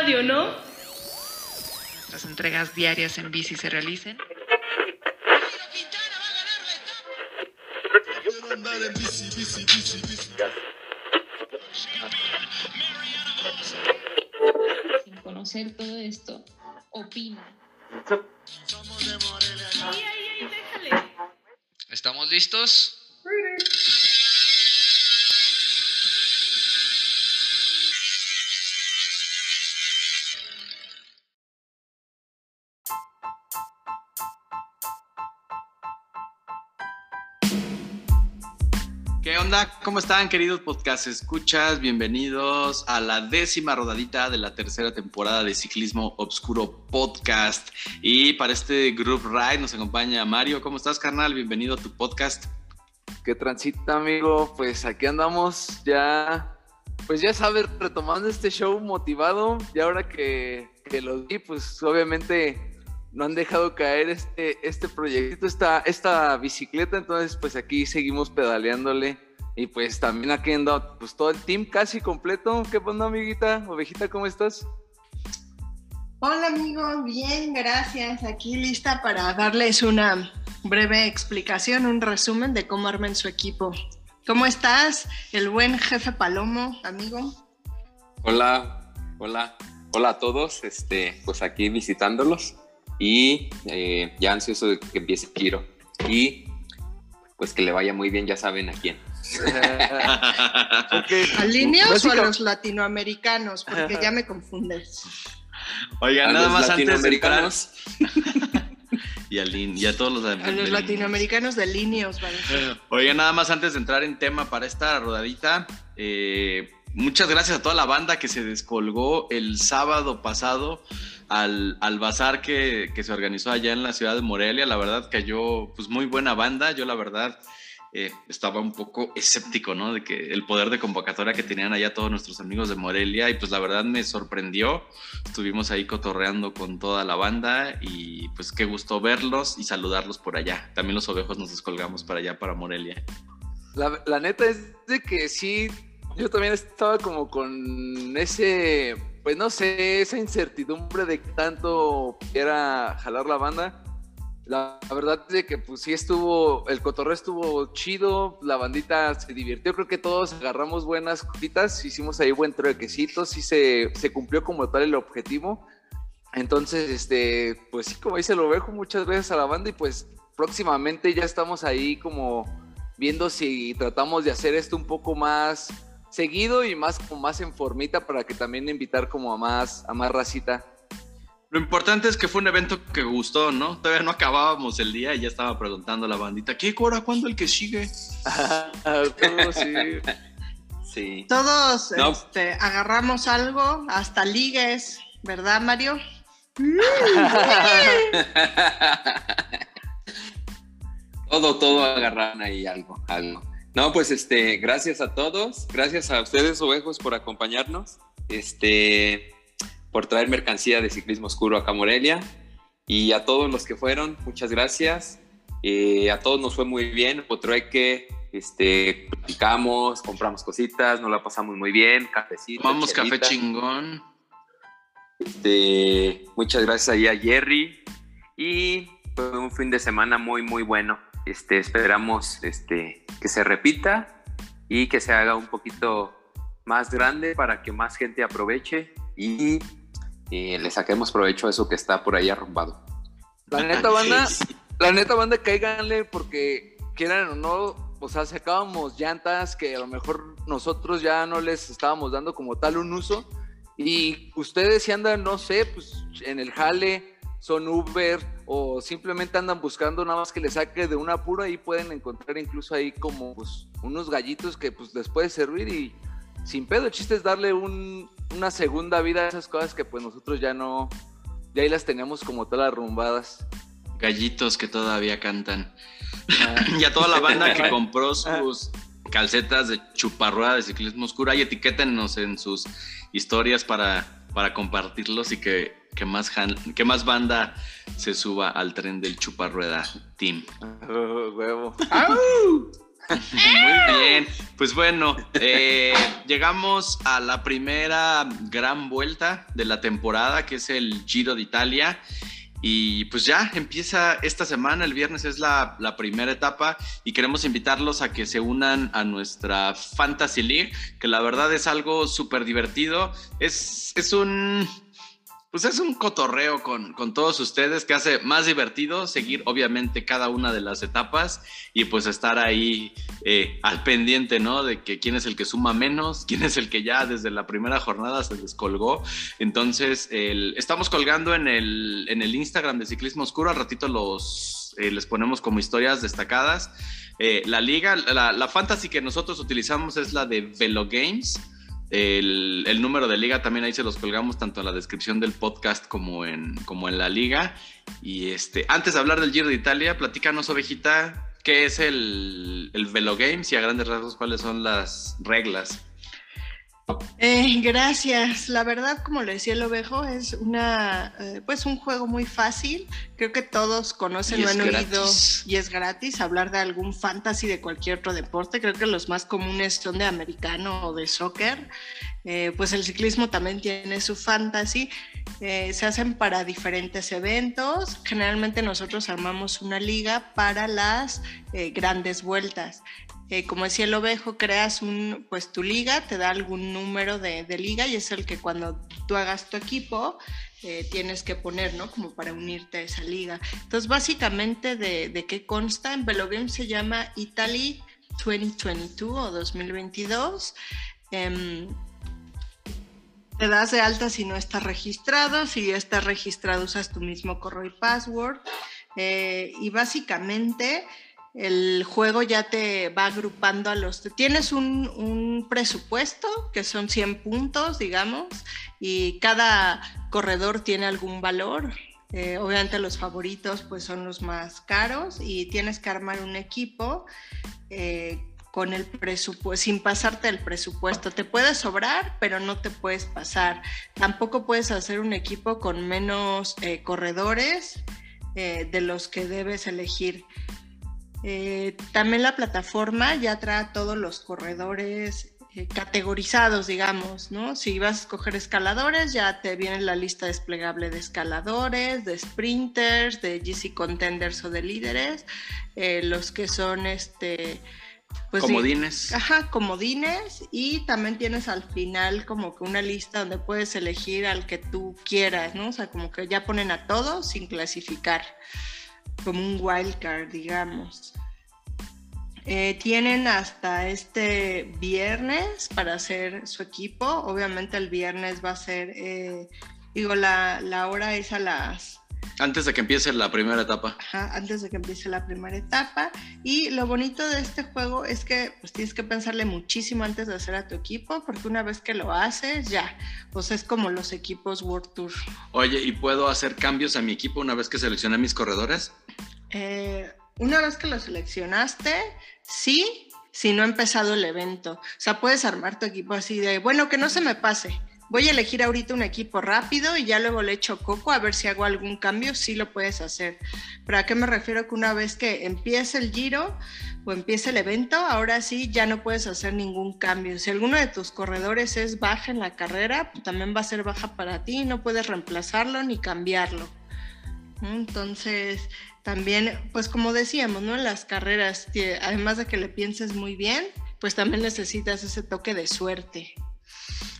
radio, ¿no? Las entregas diarias en bici se realicen. Sin conocer todo esto, opina. ¿Estamos listos? Onda? ¿Cómo están, queridos podcast escuchas? Bienvenidos a la décima rodadita de la tercera temporada de Ciclismo Obscuro Podcast. Y para este group ride nos acompaña Mario. ¿Cómo estás, carnal? Bienvenido a tu podcast. que transita, amigo. Pues aquí andamos ya, pues ya sabes, retomando este show motivado. Y ahora que, que lo vi, pues obviamente no han dejado caer este, este proyecto, esta, esta bicicleta. Entonces, pues aquí seguimos pedaleándole. Y pues también aquí anda pues todo el team casi completo. ¿Qué onda, amiguita? Ovejita, ¿cómo estás? Hola amigo, bien, gracias. Aquí lista para darles una breve explicación, un resumen de cómo armen su equipo. ¿Cómo estás, el buen jefe Palomo, amigo? Hola, hola, hola a todos, este, pues aquí visitándolos y eh, ya ansioso de que empiece el giro y pues que le vaya muy bien, ya saben a quién. Porque ¿A o a los latinoamericanos? Porque ya me confundes. Oigan, nada los más antes de entrar. latinoamericanos. Y a, Lin- y a todos los, A los latinoamericanos de. Oigan, nada más antes de entrar en tema para esta rodadita, eh, muchas gracias a toda la banda que se descolgó el sábado pasado al, al bazar que, que se organizó allá en la ciudad de Morelia. La verdad cayó pues muy buena banda. Yo la verdad eh, estaba un poco escéptico, ¿no? De que el poder de convocatoria que tenían allá todos nuestros amigos de Morelia y pues la verdad me sorprendió. Estuvimos ahí cotorreando con toda la banda y pues qué gusto verlos y saludarlos por allá. También los ovejos nos descolgamos para allá, para Morelia. La, la neta es de que sí, yo también estaba como con ese, pues no sé, esa incertidumbre de que tanto quiera jalar la banda. La, verdad es de que pues sí estuvo, el cotorreo estuvo chido, la bandita se divirtió, creo que todos agarramos buenas cositas, hicimos ahí buen truequecito, sí se, se cumplió como tal el objetivo. Entonces, este, pues sí, como dice el ovejo, muchas gracias a la banda y pues próximamente ya estamos ahí como viendo si tratamos de hacer esto un poco más seguido y más como más en formita para que también invitar como a más a más racita. Lo importante es que fue un evento que gustó, ¿no? Todavía no acabábamos el día y ya estaba preguntando a la bandita, ¿qué hora? ¿Cuándo el que sigue? Todo, sí. Sí. Todos No. este, agarramos algo, hasta ligues, ¿verdad, Mario? todo, todo agarraron ahí algo, algo. No, pues este, gracias a todos, gracias a ustedes, ovejos, por acompañarnos, este, por traer mercancía de ciclismo oscuro acá a Morelia, y a todos los que fueron, muchas gracias. Eh, a todos nos fue muy bien, Potrueque, este, platicamos, compramos cositas, nos la pasamos muy bien, cafecito. Tomamos café chingón. Este, muchas gracias ahí a Jerry y fue un fin de semana muy muy bueno. Este, esperamos este, que se repita y que se haga un poquito más grande para que más gente aproveche y eh, le saquemos provecho a eso que está por ahí arrumbado. La neta banda, la neta banda cáiganle porque quieran o no, o sea, sacábamos llantas que a lo mejor nosotros ya no les estábamos dando como tal un uso y ustedes si andan, no sé, pues en el jale, son Uber o simplemente andan buscando nada más que les saque de un apuro, ahí pueden encontrar incluso ahí como pues unos gallitos que pues les puede servir y sin pedo, el chiste es darle un- una segunda vida a esas cosas que pues nosotros ya no, ya ahí las teníamos como tal arrumbadas. Gallitos que todavía cantan. Ah, y a toda la banda que compró sus calcetas de chuparrueda de ciclismo oscuro, ahí etiquétenos en sus historias para, para compartirlos y que, que, más, que más banda se suba al tren del chuparrueda team. oh, huevo. Muy bien, pues bueno, eh, llegamos a la primera gran vuelta de la temporada, que es el Giro de Italia. Y pues ya empieza esta semana, el viernes es la, primera etapa y queremos invitarlos a que se unan a nuestra Fantasy League, que la verdad es algo súper divertido. Es, es un pues es un cotorreo con, con, todos ustedes que hace más divertido seguir obviamente cada una de las etapas y pues estar ahí eh, al pendiente, ¿no? De que quién es el que suma menos, quién es el que ya desde la primera jornada se descolgó. Entonces, estamos colgando en el, en el Instagram de Ciclismo Oscuro, al ratito los, eh, les ponemos como historias destacadas. Eh, la liga, la, la fantasy que nosotros utilizamos es la de Velo Games. El, número de liga también ahí se los colgamos tanto en la descripción del podcast como en, como en la liga. Y este, antes de hablar del Giro de Italia, platícanos, ovejita, qué es el, el Velo Games y a grandes rasgos cuáles son las reglas. Eh, gracias. La verdad, como le decía el ovejo, es una, eh, pues un juego muy fácil. Creo que todos conocen, lo han oído y es gratis. Hablar de algún fantasy de cualquier otro deporte. Creo que los más comunes son de americano o de soccer. Eh, pues el ciclismo también tiene su fantasy. Eh, se hacen para diferentes eventos. Generalmente nosotros armamos una liga para las grandes vueltas. Eh, como decía el ovejo, creas un, pues tu liga, te da algún número de, de liga y es el que cuando tú hagas tu equipo eh, tienes que poner, ¿no? Como para unirte a esa liga. Entonces, básicamente, ¿de, de qué consta? En Velogame se llama Italy 2022 o 2022. Eh, te das de alta si no estás registrado, si estás registrado usas tu mismo correo y password. Eh, y básicamente el juego ya te va agrupando a los... Tienes un, presupuesto que son 100 puntos, digamos, y cada corredor tiene algún valor. Eh, obviamente los favoritos pues son los más caros y tienes que armar un equipo eh, con el presupuesto, sin pasarte el presupuesto. Te puede sobrar, pero no te puedes pasar. Tampoco puedes hacer un equipo con menos eh, corredores de los que debes elegir. Eh, también la plataforma ya trae todos los corredores eh, categorizados, digamos, ¿no? Si vas a escoger escaladores, ya te viene la lista desplegable de escaladores, de sprinters, de GC contenders o de líderes, eh, los que son este... Pues, comodines. Ajá, comodines y también tienes al final como que una lista donde puedes elegir al que tú quieras, ¿no? O sea, como que ya ponen a todos sin clasificar como un wildcard, digamos. Eh, tienen hasta este viernes para hacer su equipo. Obviamente el viernes va a ser, eh, digo, la, la, hora es a las... Antes de que empiece la primera etapa. Ajá, antes de que empiece la primera etapa. Y lo bonito de este juego es que pues tienes que pensarle muchísimo antes de hacer a tu equipo, porque una vez que lo haces, ya, pues es como los equipos World Tour. Oye, ¿y puedo hacer cambios a mi equipo una vez que seleccioné mis corredores? Eh, una vez que lo seleccionaste, sí, si no ha empezado el evento. O sea, puedes armar tu equipo así de, bueno, que no se me pase. Voy a elegir ahorita un equipo rápido y ya luego le echo coco a ver si hago algún cambio, sí lo puedes hacer. Pero a qué me refiero que una vez que empiece el giro o empiece el evento, ahora sí ya no puedes hacer ningún cambio. Si alguno de tus corredores es baja en la carrera, pues también va a ser baja para ti, no puedes reemplazarlo ni cambiarlo. Entonces, también, pues como decíamos, ¿no? En las carreras, además de que le pienses muy bien, pues también necesitas ese toque de suerte.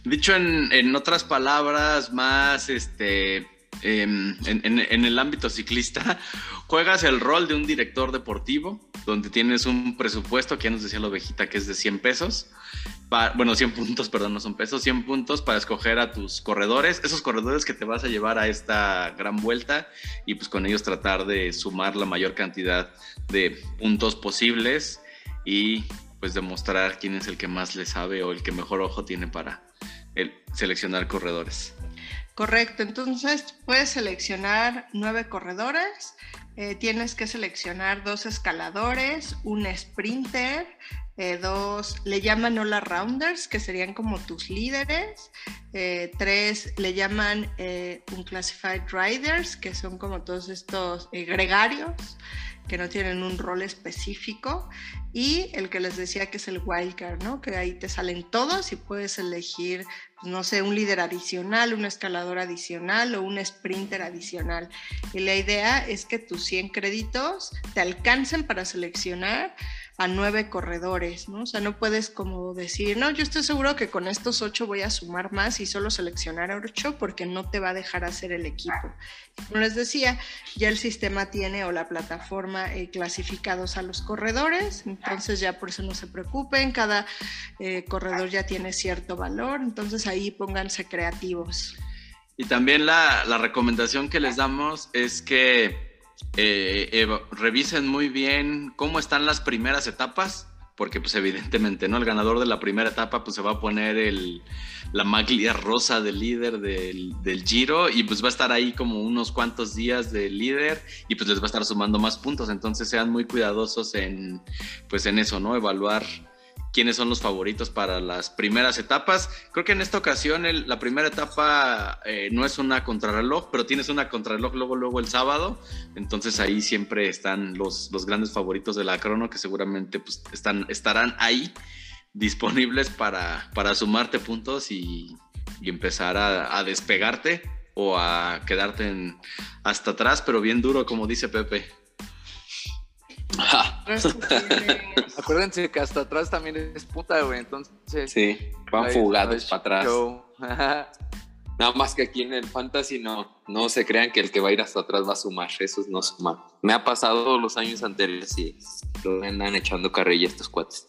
Dicho en, en otras palabras más, este, en, en, el ámbito ciclista, juegas el rol de un director deportivo, donde tienes un presupuesto, que ya nos decía la ovejita, que es de 100 pesos, bueno, 100 puntos, perdón, no son pesos, 100 puntos para escoger a tus corredores, esos corredores que te vas a llevar a esta gran vuelta y pues con ellos tratar de sumar la mayor cantidad de puntos posibles y pues demostrar quién es el que más le sabe o el que mejor ojo tiene para el seleccionar corredores. Correcto, entonces puedes seleccionar nueve corredores, eh, tienes que seleccionar dos escaladores, un sprinter, Eh, dos, le llaman Hola Rounders, que serían como tus líderes. Eh, tres, le llaman Unclassified Riders, que son como todos estos gregarios que no tienen un rol específico. Y el que les decía que es el wildcard, ¿no? Que ahí te salen todos y puedes elegir, pues, no sé, un líder adicional, un escalador adicional o un sprinter adicional. Y la idea es que tus 100 créditos te alcancen para seleccionar a nueve corredores, ¿no? O sea, no puedes como decir, no, yo estoy seguro que con estos ocho voy a sumar más y solo seleccionar a ocho porque no te va a dejar hacer el equipo. Como les decía, ya el sistema tiene o la plataforma eh, clasificados a los corredores, entonces ya por eso no se preocupen, cada eh, corredor ya tiene cierto valor, entonces ahí pónganse creativos. Y también la, la recomendación que les damos es que eh, eva- revisen muy bien cómo están las primeras etapas, porque pues evidentemente, ¿no? El ganador de la primera etapa pues se va a poner el, la maglia rosa del líder del, del Giro y pues va a estar ahí como unos cuantos días de líder y pues les va a estar sumando más puntos, entonces sean muy cuidadosos en pues en eso, ¿no? Evaluar quiénes son los favoritos para las primeras etapas. Creo que en esta ocasión la primera etapa eh, no es una contrarreloj, pero tienes una contrarreloj luego, luego el sábado. Entonces ahí siempre están los, los grandes favoritos de la crono que seguramente pues, están, estarán ahí disponibles para, para sumarte puntos y, empezar a, despegarte o a quedarte hasta atrás, pero bien duro, como dice Pepe. Acuérdense que hasta atrás también es punta, güey. Entonces. sí, van ahí- fugados para atrás. Nada más que aquí en el fantasy no, no se crean que el que va a ir hasta atrás va a sumar, esos no suman. Me ha pasado los años anteriores y lo andan echando carrilla estos cuates.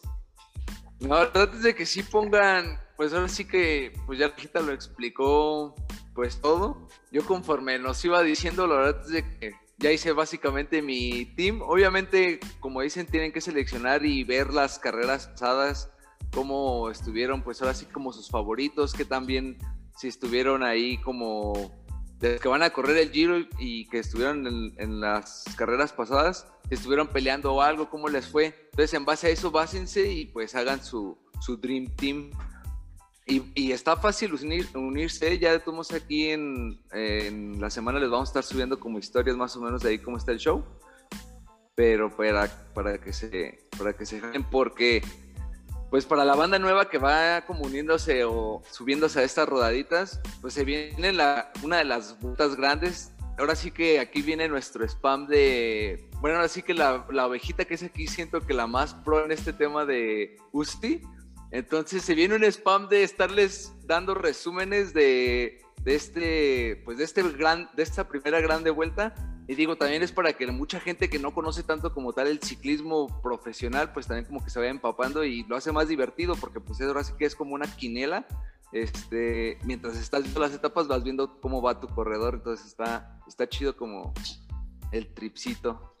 No, la verdad es de que sí pongan, pues ahora sí que, pues ya Rita lo explicó, pues todo. Yo conforme nos iba diciendo, la verdad es de que ya hice básicamente mi team. Obviamente, como dicen, tienen que seleccionar y ver las carreras pasadas, cómo estuvieron, pues ahora sí como sus favoritos, que también si estuvieron ahí como de que van a correr el Giro y que estuvieron en, en las carreras pasadas, si estuvieron peleando o algo, cómo les fue. Entonces, en base a eso, básense y pues hagan su, su Dream Team. Y, y está fácil unir- unirse, ya estamos aquí en, en la semana, les vamos a estar subiendo como historias más o menos de ahí cómo está el show. Pero para, para que se para que se jalen, porque pues para la banda nueva que va como uniéndose o subiéndose a estas rodaditas, pues se viene la, una de las vueltas grandes. Ahora sí que aquí viene nuestro spam de. Bueno, ahora sí que la, la ovejita que es aquí siento que la más pro en este tema de Usti. Entonces se viene un spam de estarles dando resúmenes de, de este, pues de este gran, de esta primera grande vuelta. Y digo, también es para que mucha gente que no conoce tanto como tal el ciclismo profesional, pues también como que se vaya empapando y lo hace más divertido, porque pues ahora sí que es como una quinela. Este, mientras estás viendo las etapas, vas viendo cómo va tu corredor, entonces está, está chido como el tripcito.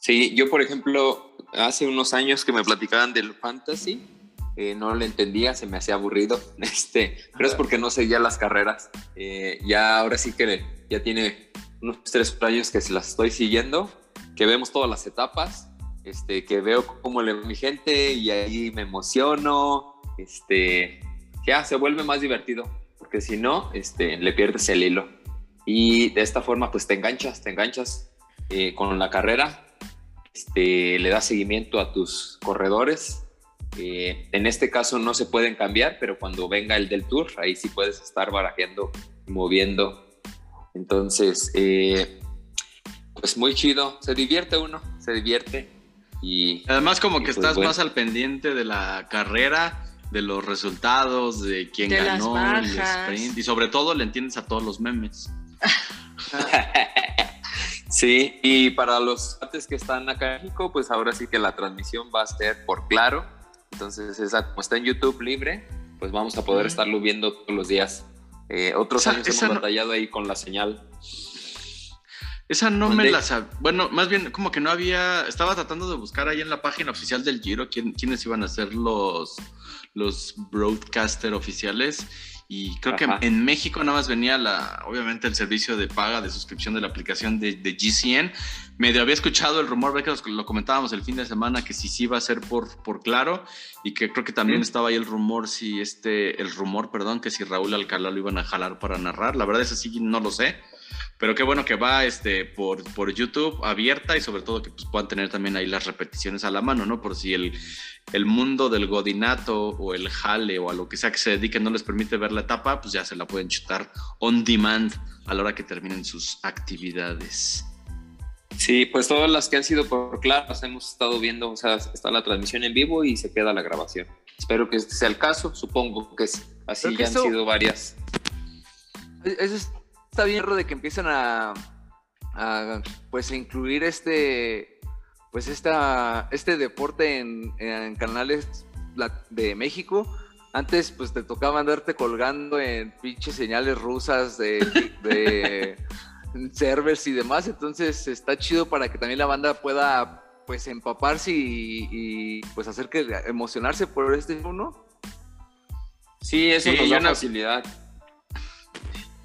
Sí, yo por ejemplo, hace unos años que me platicaban del fantasy, eh, no lo entendía, se me hacía aburrido, este, pero es porque no seguía las carreras. Eh, ya ahora sí que ya tiene unos tres años que se las estoy siguiendo, que vemos todas las etapas, este, que veo cómo le mi gente y ahí me emociono, este, ya se vuelve más divertido, porque si no, este, le pierdes el hilo. Y de esta forma, pues te enganchas, te enganchas eh, con la carrera, este, le das seguimiento a tus corredores. Eh, en este caso no se pueden cambiar, pero cuando venga el del tour, ahí sí puedes estar barajeando, moviendo. Entonces, eh, pues muy chido, se divierte uno, se divierte. Y Además, como Y que pues, estás bueno. más al pendiente de la carrera, de los resultados, de quién De ganó, el sprint, y sobre todo le entiendes a todos los memes. sí, y para los artes que están acá en México, pues ahora sí que la transmisión va a ser por claro. Entonces, esa, como está en YouTube libre, pues vamos a poder estarlo viendo todos los días. Eh, otros Esa- años esa hemos no- batallado ahí con la señal. Esa no ¿Dónde? me la sabía. Bueno, más bien como que no había. Estaba tratando de buscar ahí en la página oficial del Giro quién- quiénes iban a ser los, los broadcaster oficiales. Y creo Ajá. que en México nada más venía la, obviamente el servicio de paga de suscripción de la aplicación de, de GCN. Medio había escuchado el rumor, ve que lo comentábamos el fin de semana, que si sí iba a ser por, por claro, y que creo que también Mm. estaba ahí el rumor, si este, el rumor, perdón, que si Raúl Alcalá lo iban a jalar para narrar. La verdad es así, no lo sé. Pero qué bueno que va este, por, por YouTube abierta y sobre todo que pues, puedan tener también ahí las repeticiones a la mano, ¿no? Por si el, el mundo del godinato o el jale o a lo que sea que se dediquen no les permite ver la etapa, pues ya se la pueden chutar on demand a la hora que terminen sus actividades. Sí, pues todas las que han sido por claro, las hemos estado viendo, o sea, está la transmisión en vivo y se queda la grabación. Espero que este sea el caso, supongo que sí. Así Creo ya han eso- sido varias. Eso está bien raro de que empiezan a, a, pues a incluir este pues esta, este deporte en, en canales de México. Antes pues te tocaba andarte colgando en pinches señales rusas de, de servers y demás. Entonces está chido para que también la banda pueda pues empaparse y, y, pues hacer que emocionarse por este uno. Sí, eso Sí, nos da una- facilidad.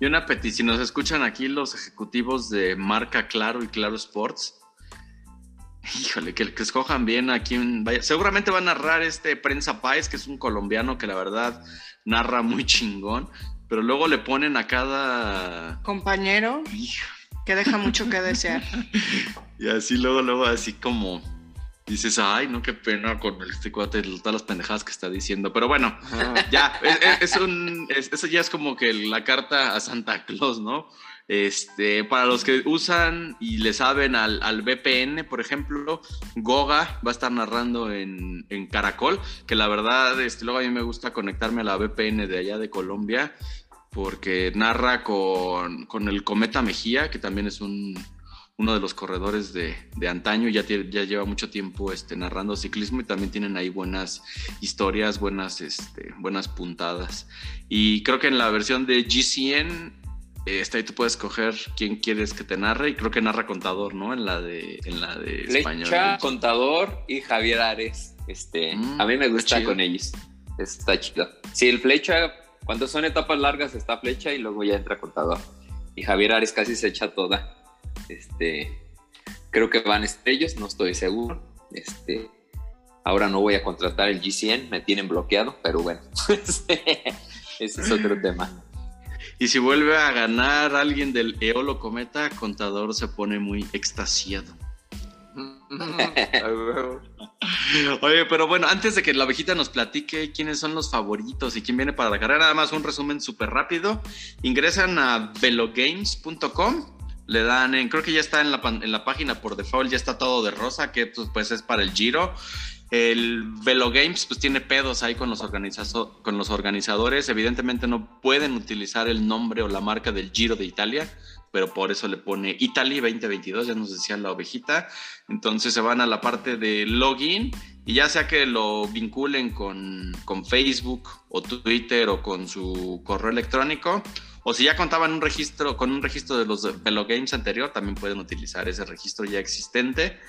Y una petición, nos escuchan aquí los ejecutivos de marca Claro y Claro Sports. Híjole, que, que escojan bien a quién vaya. Seguramente va a narrar este Prensa Páez, que es un colombiano que la verdad narra muy chingón, pero luego le ponen a cada... Compañero, Hijo, que deja mucho que desear. Y así luego, luego así como dices, ay, no, qué pena con este cuate, todas las pendejadas que está diciendo. Pero bueno, ya, es, es- es un, es- eso ya es como que la carta a Santa Claus, ¿no? Este, para los que usan y le saben al, al VPN, por ejemplo, Goga va a estar narrando en, en Caracol, que la verdad, este, luego a mí me gusta conectarme a la VPN de allá de Colombia, porque narra con, con el Cometa Mejía, que también es un, uno de los corredores de, de antaño, ya, ya lleva mucho tiempo este, narrando ciclismo y también tienen ahí buenas historias, buenas, este, buenas puntadas. Y creo que en la versión de GCN, este, ahí tú puedes escoger quién quieres que te narre y creo que narra contador, ¿no? En la de, en la de español. Flecha, Contador y Javier Ares. Este, Mm, a mí me está gusta con ellos. Está chido. Sí, el Flecha, cuando son etapas largas está Flecha y luego ya entra Contador. Y Javier Ares casi se echa toda. Este, creo que van estrellas, no estoy seguro. Este, ahora no voy a contratar el GCN, me tienen bloqueado, pero bueno, este, ese es otro tema. Y si vuelve a ganar alguien del Eolo Cometa, contador se pone muy extasiado. Oye, pero bueno, antes de que la ovejita nos platique quiénes son los favoritos y quién viene para la carrera, nada más un resumen súper rápido. Ingresan a velogames.com, le dan, en, creo que ya está en la, en la página por default, ya está todo de rosa, que pues, pues, es para el Giro. El Velogames pues tiene pedos ahí con los, con los organizadores, evidentemente no pueden utilizar el nombre o la marca del Giro de Italia, pero por eso le pone Italy 2022, ya nos decía la ovejita. Entonces se van a la parte de login y ya sea que lo vinculen con, con Facebook o Twitter o con su correo electrónico, o si ya contaban un registro con un registro de los Velo Games anterior, también pueden utilizar ese registro ya existente.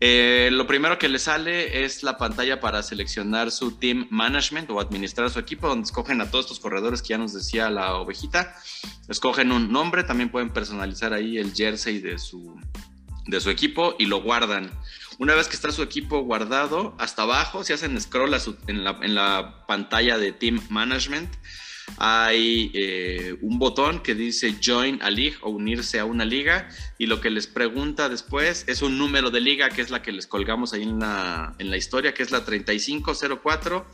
Eh, lo primero que les sale es la pantalla para seleccionar su team management o administrar su equipo, donde escogen a todos estos corredores que ya nos decía la ovejita. Escogen un nombre, también pueden personalizar ahí el jersey de su, de su equipo y lo guardan. Una vez que está su equipo guardado, hasta abajo, si hacen scroll su- en, la, en la pantalla de Team Management, hay eh, un botón que dice Join a League o unirse a una liga y lo que les pregunta después es un número de liga que es la que les colgamos ahí en la, en la historia, que es la 3504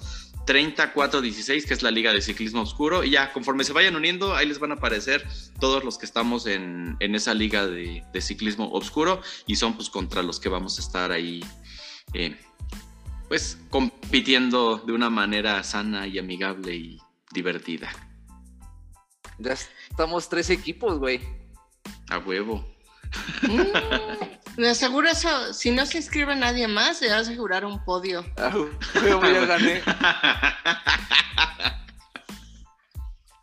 3416, que es la Liga de Ciclismo Oscuro. Y ya, conforme se vayan uniendo, ahí les van a aparecer todos los que estamos en, en esa Liga de, de Ciclismo Oscuro y son pues contra los que vamos a estar ahí, eh, pues compitiendo de una manera sana y amigable y divertida. Ya estamos tres equipos, güey. A huevo. Mm, de seguro eso, si no se inscribe nadie más, se va a asegurar un podio. Ah, huevo, ya gané.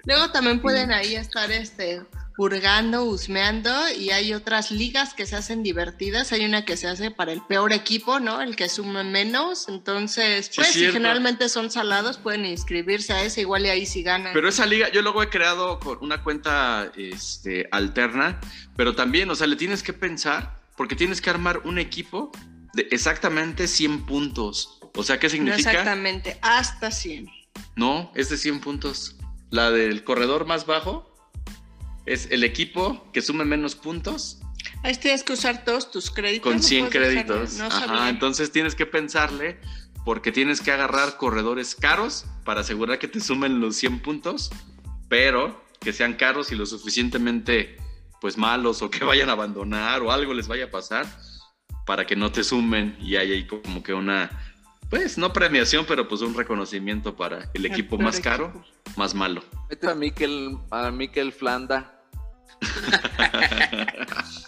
Luego también pueden ahí estar este hurgando, husmeando y hay otras ligas que se hacen divertidas. Hay una que se hace para el peor equipo, ¿no? El que sume menos. Entonces, Sí, pues si generalmente son salados, pueden inscribirse a ese, igual y ahí sí ganan. Pero esa liga, yo luego he creado con una cuenta este, alterna, pero también, o sea, le tienes que pensar, porque tienes que armar un equipo de exactamente 100 puntos. O sea, ¿qué no significa? exactamente, hasta 100. No, es de 100 puntos. La del corredor más bajo es el equipo que sume menos puntos Ahí tienes que usar todos tus créditos. con no 100 puedes dejar- créditos. No Ajá, entonces tienes que pensarle porque tienes que agarrar corredores caros para asegurar que te sumen los 100 puntos, pero que sean caros y lo suficientemente pues malos o que vayan a abandonar o algo les vaya a pasar para que no te sumen y haya ahí como que una pues no premiación, pero pues un reconocimiento para el equipo más caro, más malo. Mete a Mikel, a Mikel Flanda.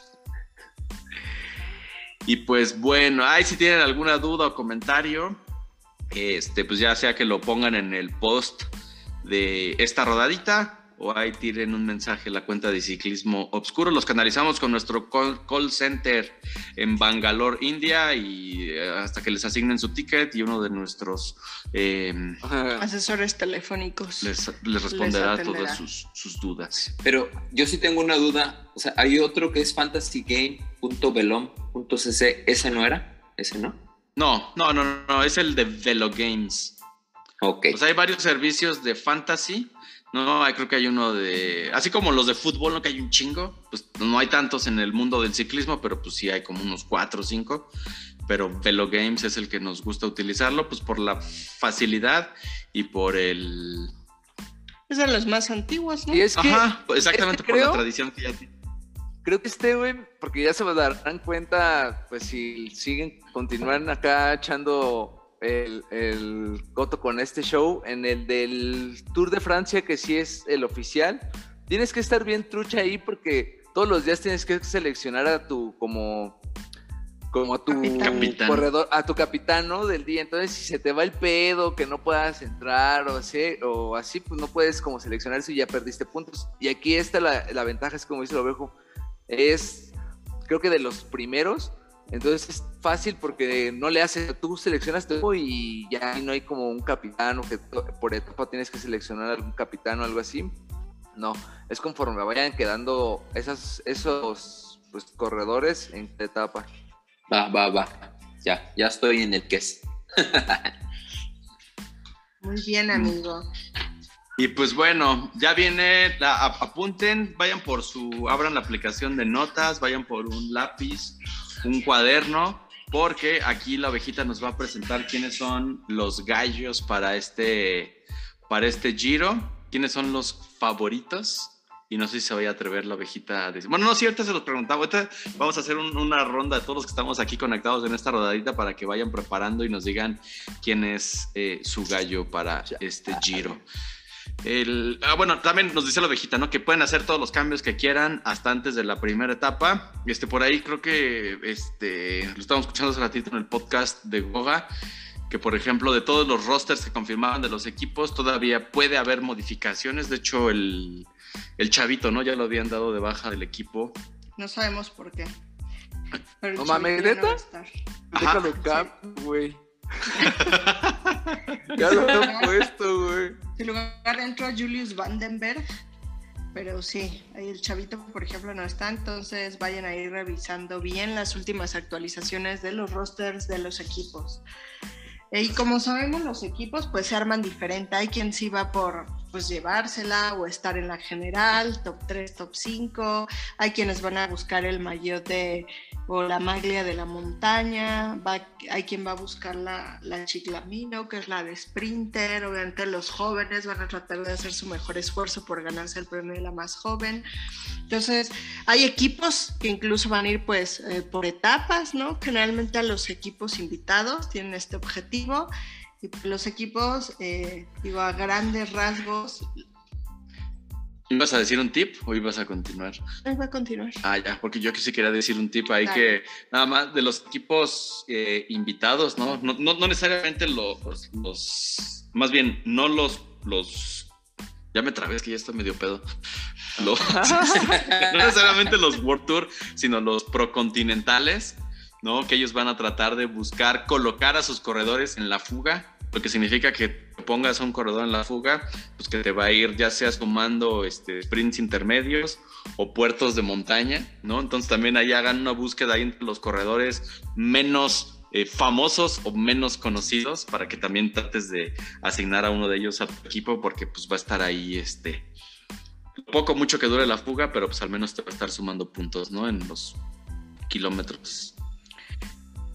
Y pues bueno, ahí si tienen alguna duda o comentario, este, pues ya sea que lo pongan en el post de esta rodadita o ahí tiren un mensaje a la cuenta de ciclismo obscuro. Los canalizamos con nuestro call, call center en Bangalore, India, y eh, hasta que les asignen su ticket y uno de nuestros eh, Asesores telefónicos. les, les responderá todas sus, sus dudas. Pero yo sí tengo una duda. O sea, hay otro que es fantasygame.velom.cc. ¿Ese no era? ¿Ese no? No, no, no, no, no, es el de Velo Games. Ok. O sea, hay varios servicios de fantasy. No, creo que hay uno de. Así como los de fútbol, ¿no? Que hay un chingo. Pues no hay tantos en el mundo del ciclismo, pero pues sí hay como unos cuatro o cinco. Pero Velo Games es el que nos gusta utilizarlo, pues por la facilidad y por el. Es de los más antiguos, ¿no? Y es que Ajá, exactamente es que por la tradición que ya tiene. creo que este, güey, porque ya se darán cuenta, pues si siguen, continúan acá echando el, el coto con este show, en el del Tour de Francia, que sí es el oficial, tienes que estar bien trucha ahí porque todos los días tienes que seleccionar a tu, como, como a tu Capitán. Corredor, a tu capitán, ¿no? Del día. Entonces, si se te va el pedo, que no puedas entrar o así, o así pues no puedes como seleccionar eso y ya perdiste puntos. Y aquí está la, la ventaja, es como dice el ovejo, es creo que de los primeros. Entonces es fácil porque no le haces, tú seleccionas tu y ya no hay como un capitán o que to- por etapa tienes que seleccionar algún capitán o algo así. No, es conforme vayan quedando esas, esos pues, corredores en cada etapa. Va, va, va. Ya, ya estoy en el que es. Muy bien, amigo. Y pues bueno, ya viene, la- apunten, vayan por su, abran la aplicación de notas, vayan por un lápiz, un cuaderno, porque aquí la ovejita nos va a presentar quiénes son los gallos para este, para este giro, quiénes son los favoritos. Y no sé si se vaya a atrever la ovejita a decir. Bueno, no, sí, ahorita se los preguntaba. Ahorita vamos a hacer un- una ronda de todos los que estamos aquí conectados en esta rodadita para que vayan preparando y nos digan quién es eh, su gallo para este giro. El, ah, bueno, también nos dice la ovejita, ¿no? Que pueden hacer todos los cambios que quieran hasta antes de la primera etapa. Este, por ahí creo que este, lo estábamos escuchando hace ratito en el podcast de Goga, que por ejemplo de todos los rosters que confirmaban de los equipos, todavía puede haber modificaciones. De hecho, el, el chavito, ¿no? Ya lo habían dado de baja del equipo. No sabemos por qué. Pero No mames, ¿neta? Ajá. Déjalo güey. ya lo he puesto, güey. En lugar entró Julius Vandenberg, pero sí, ahí el chavito, por ejemplo, no está, entonces vayan a ir revisando bien las últimas actualizaciones de los rosters de los equipos. Eh, Y como sabemos, los equipos pues se arman diferente. Hay quien sí va por pues llevársela o estar en la general, top 3, top 5. Hay quienes van a buscar el maillot de o la maglia de la montaña. Va- hay quien va a buscar la, la chiclamino, que es la de sprinter. Obviamente los jóvenes van a tratar de hacer su mejor esfuerzo por ganarse el premio de la más joven. Entonces, hay equipos que incluso van a ir pues eh, por etapas, ¿no? Generalmente a los equipos invitados tienen este objetivo y los equipos, eh, digo, a grandes rasgos, ¿Ibas a decir un tip o ibas a continuar? va a continuar. Ah, ya, porque yo que sí quería decir un tip ahí que nada más de los equipos eh, invitados, ¿no? No, no, no necesariamente los, los, más bien, no los, los, ya me trabé, es que ya estoy medio pedo. los, no necesariamente los World Tour, sino los procontinentales, ¿no? Que ellos van a tratar de buscar colocar a sus corredores en la fuga, lo que significa que pongas un corredor en la fuga, pues que te va a ir ya sea sumando este, sprints intermedios o puertos de montaña, ¿no? Entonces también ahí hagan una búsqueda ahí entre los corredores menos eh, famosos o menos conocidos para que también trates de asignar a uno de ellos a tu equipo porque pues va a estar ahí este poco mucho que dure la fuga, pero pues al menos te va a estar sumando puntos, ¿no? En los kilómetros.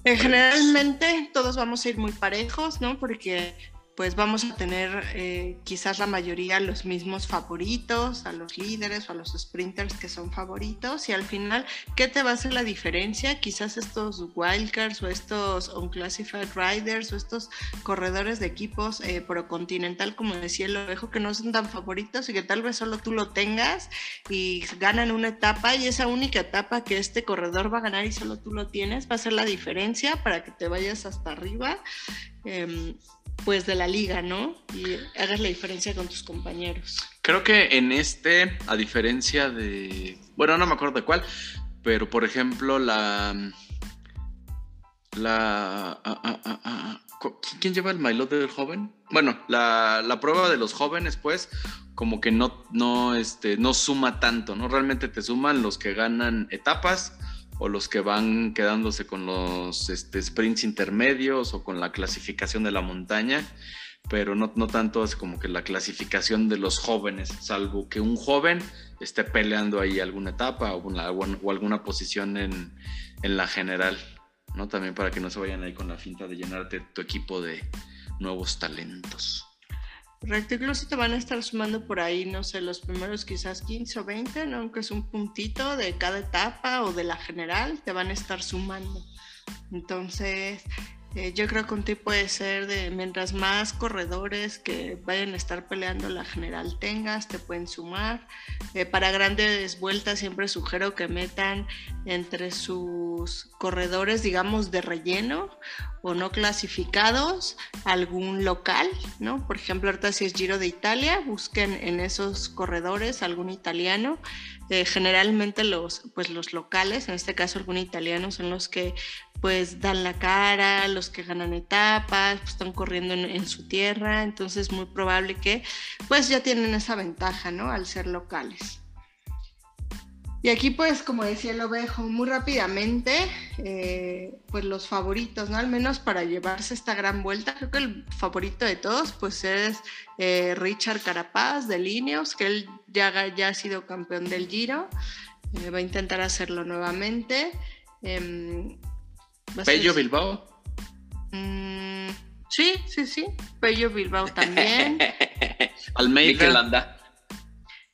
Eh, generalmente todos vamos a ir muy parejos, ¿no? Porque pues vamos a tener eh, quizás la mayoría los mismos favoritos, a los líderes o a los sprinters que son favoritos y al final, ¿qué te va a hacer la diferencia? Quizás estos wildcards o estos unclassified riders o estos corredores de equipos eh, procontinental, como decía el ovejo, que no son tan favoritos y que tal vez solo tú lo tengas y ganan una etapa y esa única etapa que este corredor va a ganar y solo tú lo tienes va a ser la diferencia para que te vayas hasta arriba. Eh, pues de la liga, ¿no? Y hagas la diferencia con tus compañeros. Creo que en este, a diferencia de, bueno, no me acuerdo de cuál, pero por ejemplo la, la, ah, ah, ah, ¿quién lleva el maillot del joven? Bueno, la, la, prueba de los jóvenes, pues, como que no, no, este, no suma tanto, ¿no? Realmente te suman los que ganan etapas o los que van quedándose con los este, sprints intermedios o con la clasificación de la montaña, pero no, no tanto es como que la clasificación de los jóvenes, salvo que un joven esté peleando ahí alguna etapa o, una, o alguna posición en, en, la general, ¿no? También para que no se vayan ahí con la finta de llenarte tu equipo de nuevos talentos. Correcto, incluso te van a estar sumando por ahí, no sé, los primeros quizás 15 o 20, ¿no? Aunque es un puntito de cada etapa o de la general, te van a estar sumando. Entonces, eh, yo creo que un tip puede ser de mientras más corredores que vayan a estar peleando la general tengas, te pueden sumar. Eh, para grandes vueltas siempre sugiero que metan entre sus corredores, digamos, de relleno o no clasificados algún local, ¿no? Por ejemplo, ahorita si es Giro de Italia, busquen en esos corredores algún italiano. Eh, generalmente los, pues los locales, en este caso algún italiano, son los que pues dan la cara, los que ganan etapas, pues, están corriendo en, su tierra, entonces es muy probable que pues ya tienen esa ventaja, ¿no? Al ser locales. Y aquí pues como decía el ovejo, muy rápidamente, eh, pues los favoritos, ¿no? Al menos para llevarse esta gran vuelta, creo que el favorito de todos pues es eh, Richard Carapaz de Lineos, que él ya, ya ha sido campeón del Giro, eh, va a intentar hacerlo nuevamente. Pello Bilbao. Mm, sí, sí, sí. Pello Bilbao también. Almeida. Landa.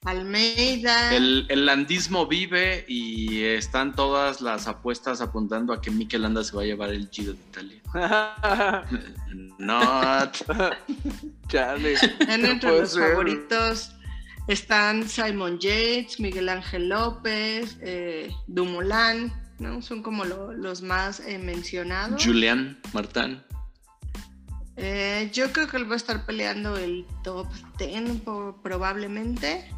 Almeida. El, el, landismo vive y están todas las apuestas apuntando a que Mikel Landa se va a llevar el Giro de Italia. Not. Chale. Entre los ser. favoritos están Simon Yates, Miguel Ángel López, eh, Dumoulin, ¿no? Son como lo, los más eh, mencionados. Julián Martán. Eh, yo creo que él va a estar peleando el top 10 probablemente.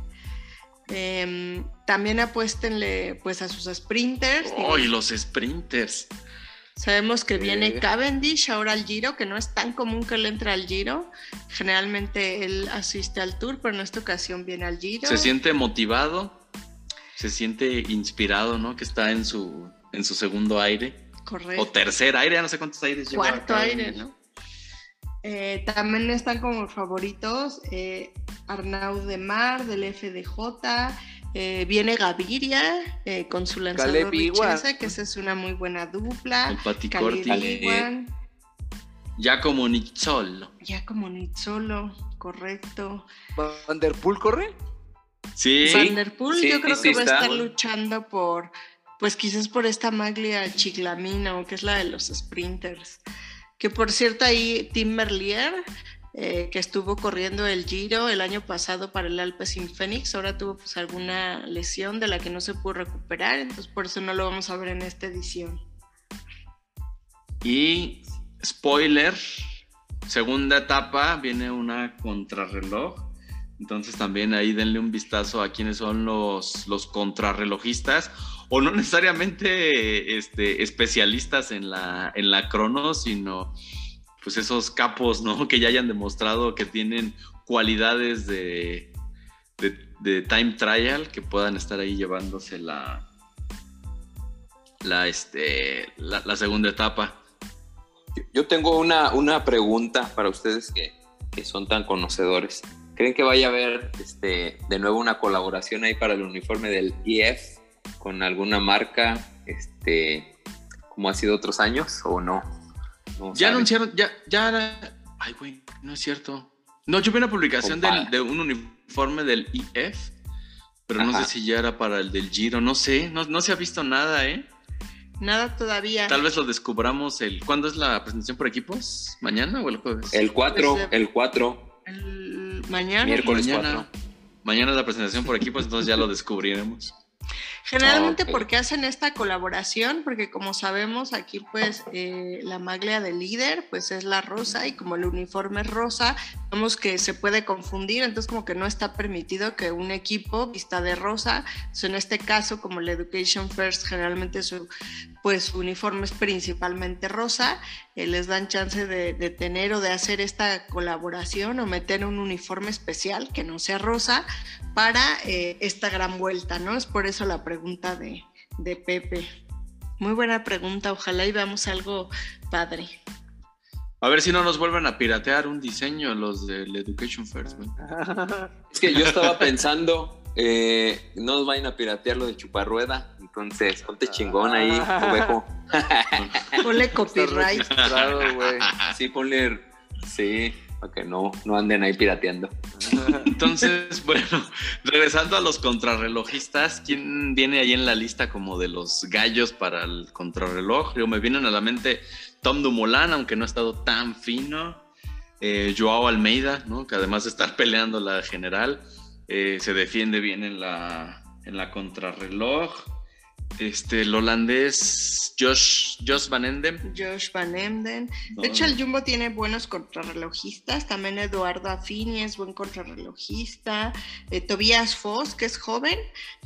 Eh, también apuéstenle pues a sus sprinters. ¡Oh, y los sprinters! Sabemos que viene Cavendish ahora al Giro, que no es tan común que él entre al Giro. Generalmente él asiste al Tour, pero en esta ocasión viene al Giro. Se siente motivado, se siente inspirado, ¿no? Que está en su, en su segundo aire. Correcto. O tercer aire, no sé cuántos aires lleva. Cuarto aire, ¿no? Eh, también están como favoritos eh, Arnaud de Mar del FDJ. Eh, viene Gaviria eh, con su lanzador Richese, que esa es una muy buena dupla. El Paticorti. Ya como Nizzolo. Ya como Nizzolo, correcto. ¿Van der Poel corre? Sí. Van der Poel Sí, yo creo sí que va a estar luchando por, pues quizás por esta maglia chiclamino, que es la de los sprinters. Que por cierto ahí Tim Merlier, eh, que estuvo corriendo el Giro el año pasado para el Alpecin Phoenix, ahora tuvo pues alguna lesión de la que no se pudo recuperar, entonces por eso no lo vamos a ver en esta edición. Y spoiler, segunda etapa, viene una contrarreloj Entonces también ahí denle un vistazo a quiénes son los, los contrarrelojistas o no necesariamente este, especialistas en la, en la crono, sino pues esos capos, ¿no? Que ya hayan demostrado que tienen cualidades de, de, time trial que puedan estar ahí llevándose la, la, este, la, segunda etapa. Yo- Yo tengo una, una pregunta para ustedes que, que son tan conocedores. ¿Creen que vaya a haber este, de nuevo una colaboración ahí para el uniforme del EF con alguna marca, este, como ha sido otros años o no? No Ya anunciaron, ya, ya, ay, güey, no es cierto. No, yo vi una publicación del- de un uniforme del IF, pero no sé si ya era para el del Giro, no sé, no, no se ha visto nada, ¿eh? Nada todavía. Tal vez lo descubramos el, ¿cuándo es la presentación por equipos? ¿Mañana o el jueves? El 4, Pues, eh, el 4. El mañana. Miércoles. mañana. 4. Mañana es la presentación por equipos, entonces ya lo descubriremos. Generalmente Ah, ok. porque hacen esta colaboración, porque como sabemos aquí pues eh, la maglia del líder pues es la rosa y como el uniforme es rosa, vemos que se puede confundir, entonces como que no está permitido que un equipo vista de rosa, Entonces, en este caso como el Education First generalmente su pues su uniforme es principalmente rosa, eh, les dan chance de, tener o de hacer esta colaboración o meter un uniforme especial que no sea rosa para eh, esta gran vuelta, ¿no? Es por eso la pregunta de, de Pepe. Muy buena pregunta, ojalá y veamos algo padre. A ver si no nos vuelven a piratear un diseño los del Education First, güey. Es que yo estaba pensando, eh, no nos vayan a piratear lo de chuparrueda, entonces ponte chingón ahí, ovejo. Ponle copyright. Sí, ponle, sí, para que no, no anden ahí pirateando. Entonces, bueno, regresando a los contrarrelojistas, ¿quién viene ahí en la lista como de los gallos para el contrarreloj? Yo me vienen a la mente Tom Dumoulin, aunque no ha estado tan fino. Eh, Joao Almeida, ¿no? que además de estar peleando la general, eh, se defiende bien en la, en la contrarreloj. Este, el holandés Josh, Josh Van Endem. Josh Van Emden. De hecho, el Jumbo tiene buenos contrarrelojistas. También Eduardo Affini es buen contrarrelojista. Eh, Tobias Foss, que es joven,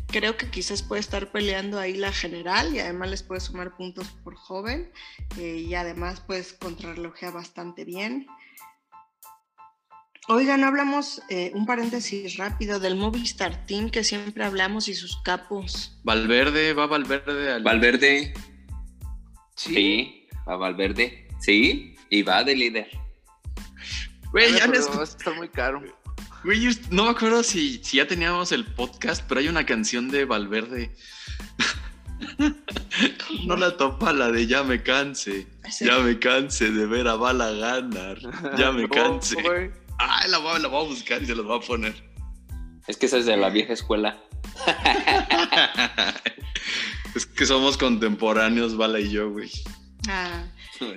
creo que quizás puede estar peleando ahí la general y además les puede sumar puntos por joven. Eh, y además, pues, contrarrelojea bastante bien. Oigan, no hablamos eh, un paréntesis rápido del Movistar Team que siempre hablamos y sus capos. Valverde, va Valverde al. Valverde, Sí. sí, va Valverde, sí, y va de líder. Güey, ya les- va a estar muy caro. Güey, no me acuerdo si, si ya teníamos el podcast, pero hay una canción de Valverde. no la topa la de Ya me canse. Ya me canse de ver a Bala ganar. Ya me No, canse. Ay, la voy, la voy a buscar y se los voy a poner. Es que esa es de la vieja escuela. es que somos contemporáneos, Bala y yo, güey. Ah,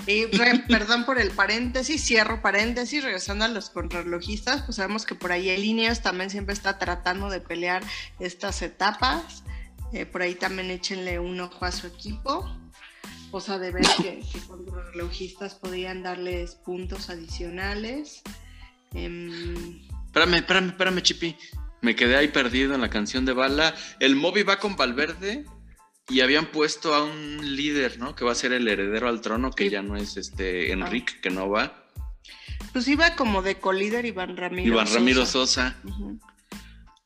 y re- perdón por el paréntesis, cierro paréntesis, regresando a los contrarrelojistas, pues sabemos que por ahí el Ineos también siempre está tratando de pelear estas etapas. Eh, por ahí también échenle un ojo a su equipo. O sea, de ver que, que contrarrelojistas podrían darles puntos adicionales. Em, Espérame, espérame, espérame, Chipi. Me quedé ahí perdido en la canción de Bala. El Moby va con Valverde y habían puesto a un líder, ¿no? Que va a ser el heredero al trono, que Sí. ya no es este Enrique, que no va. pues iba como de colíder Iván Ramiro. Iván Ramiro Sosa. Sosa. Ujú.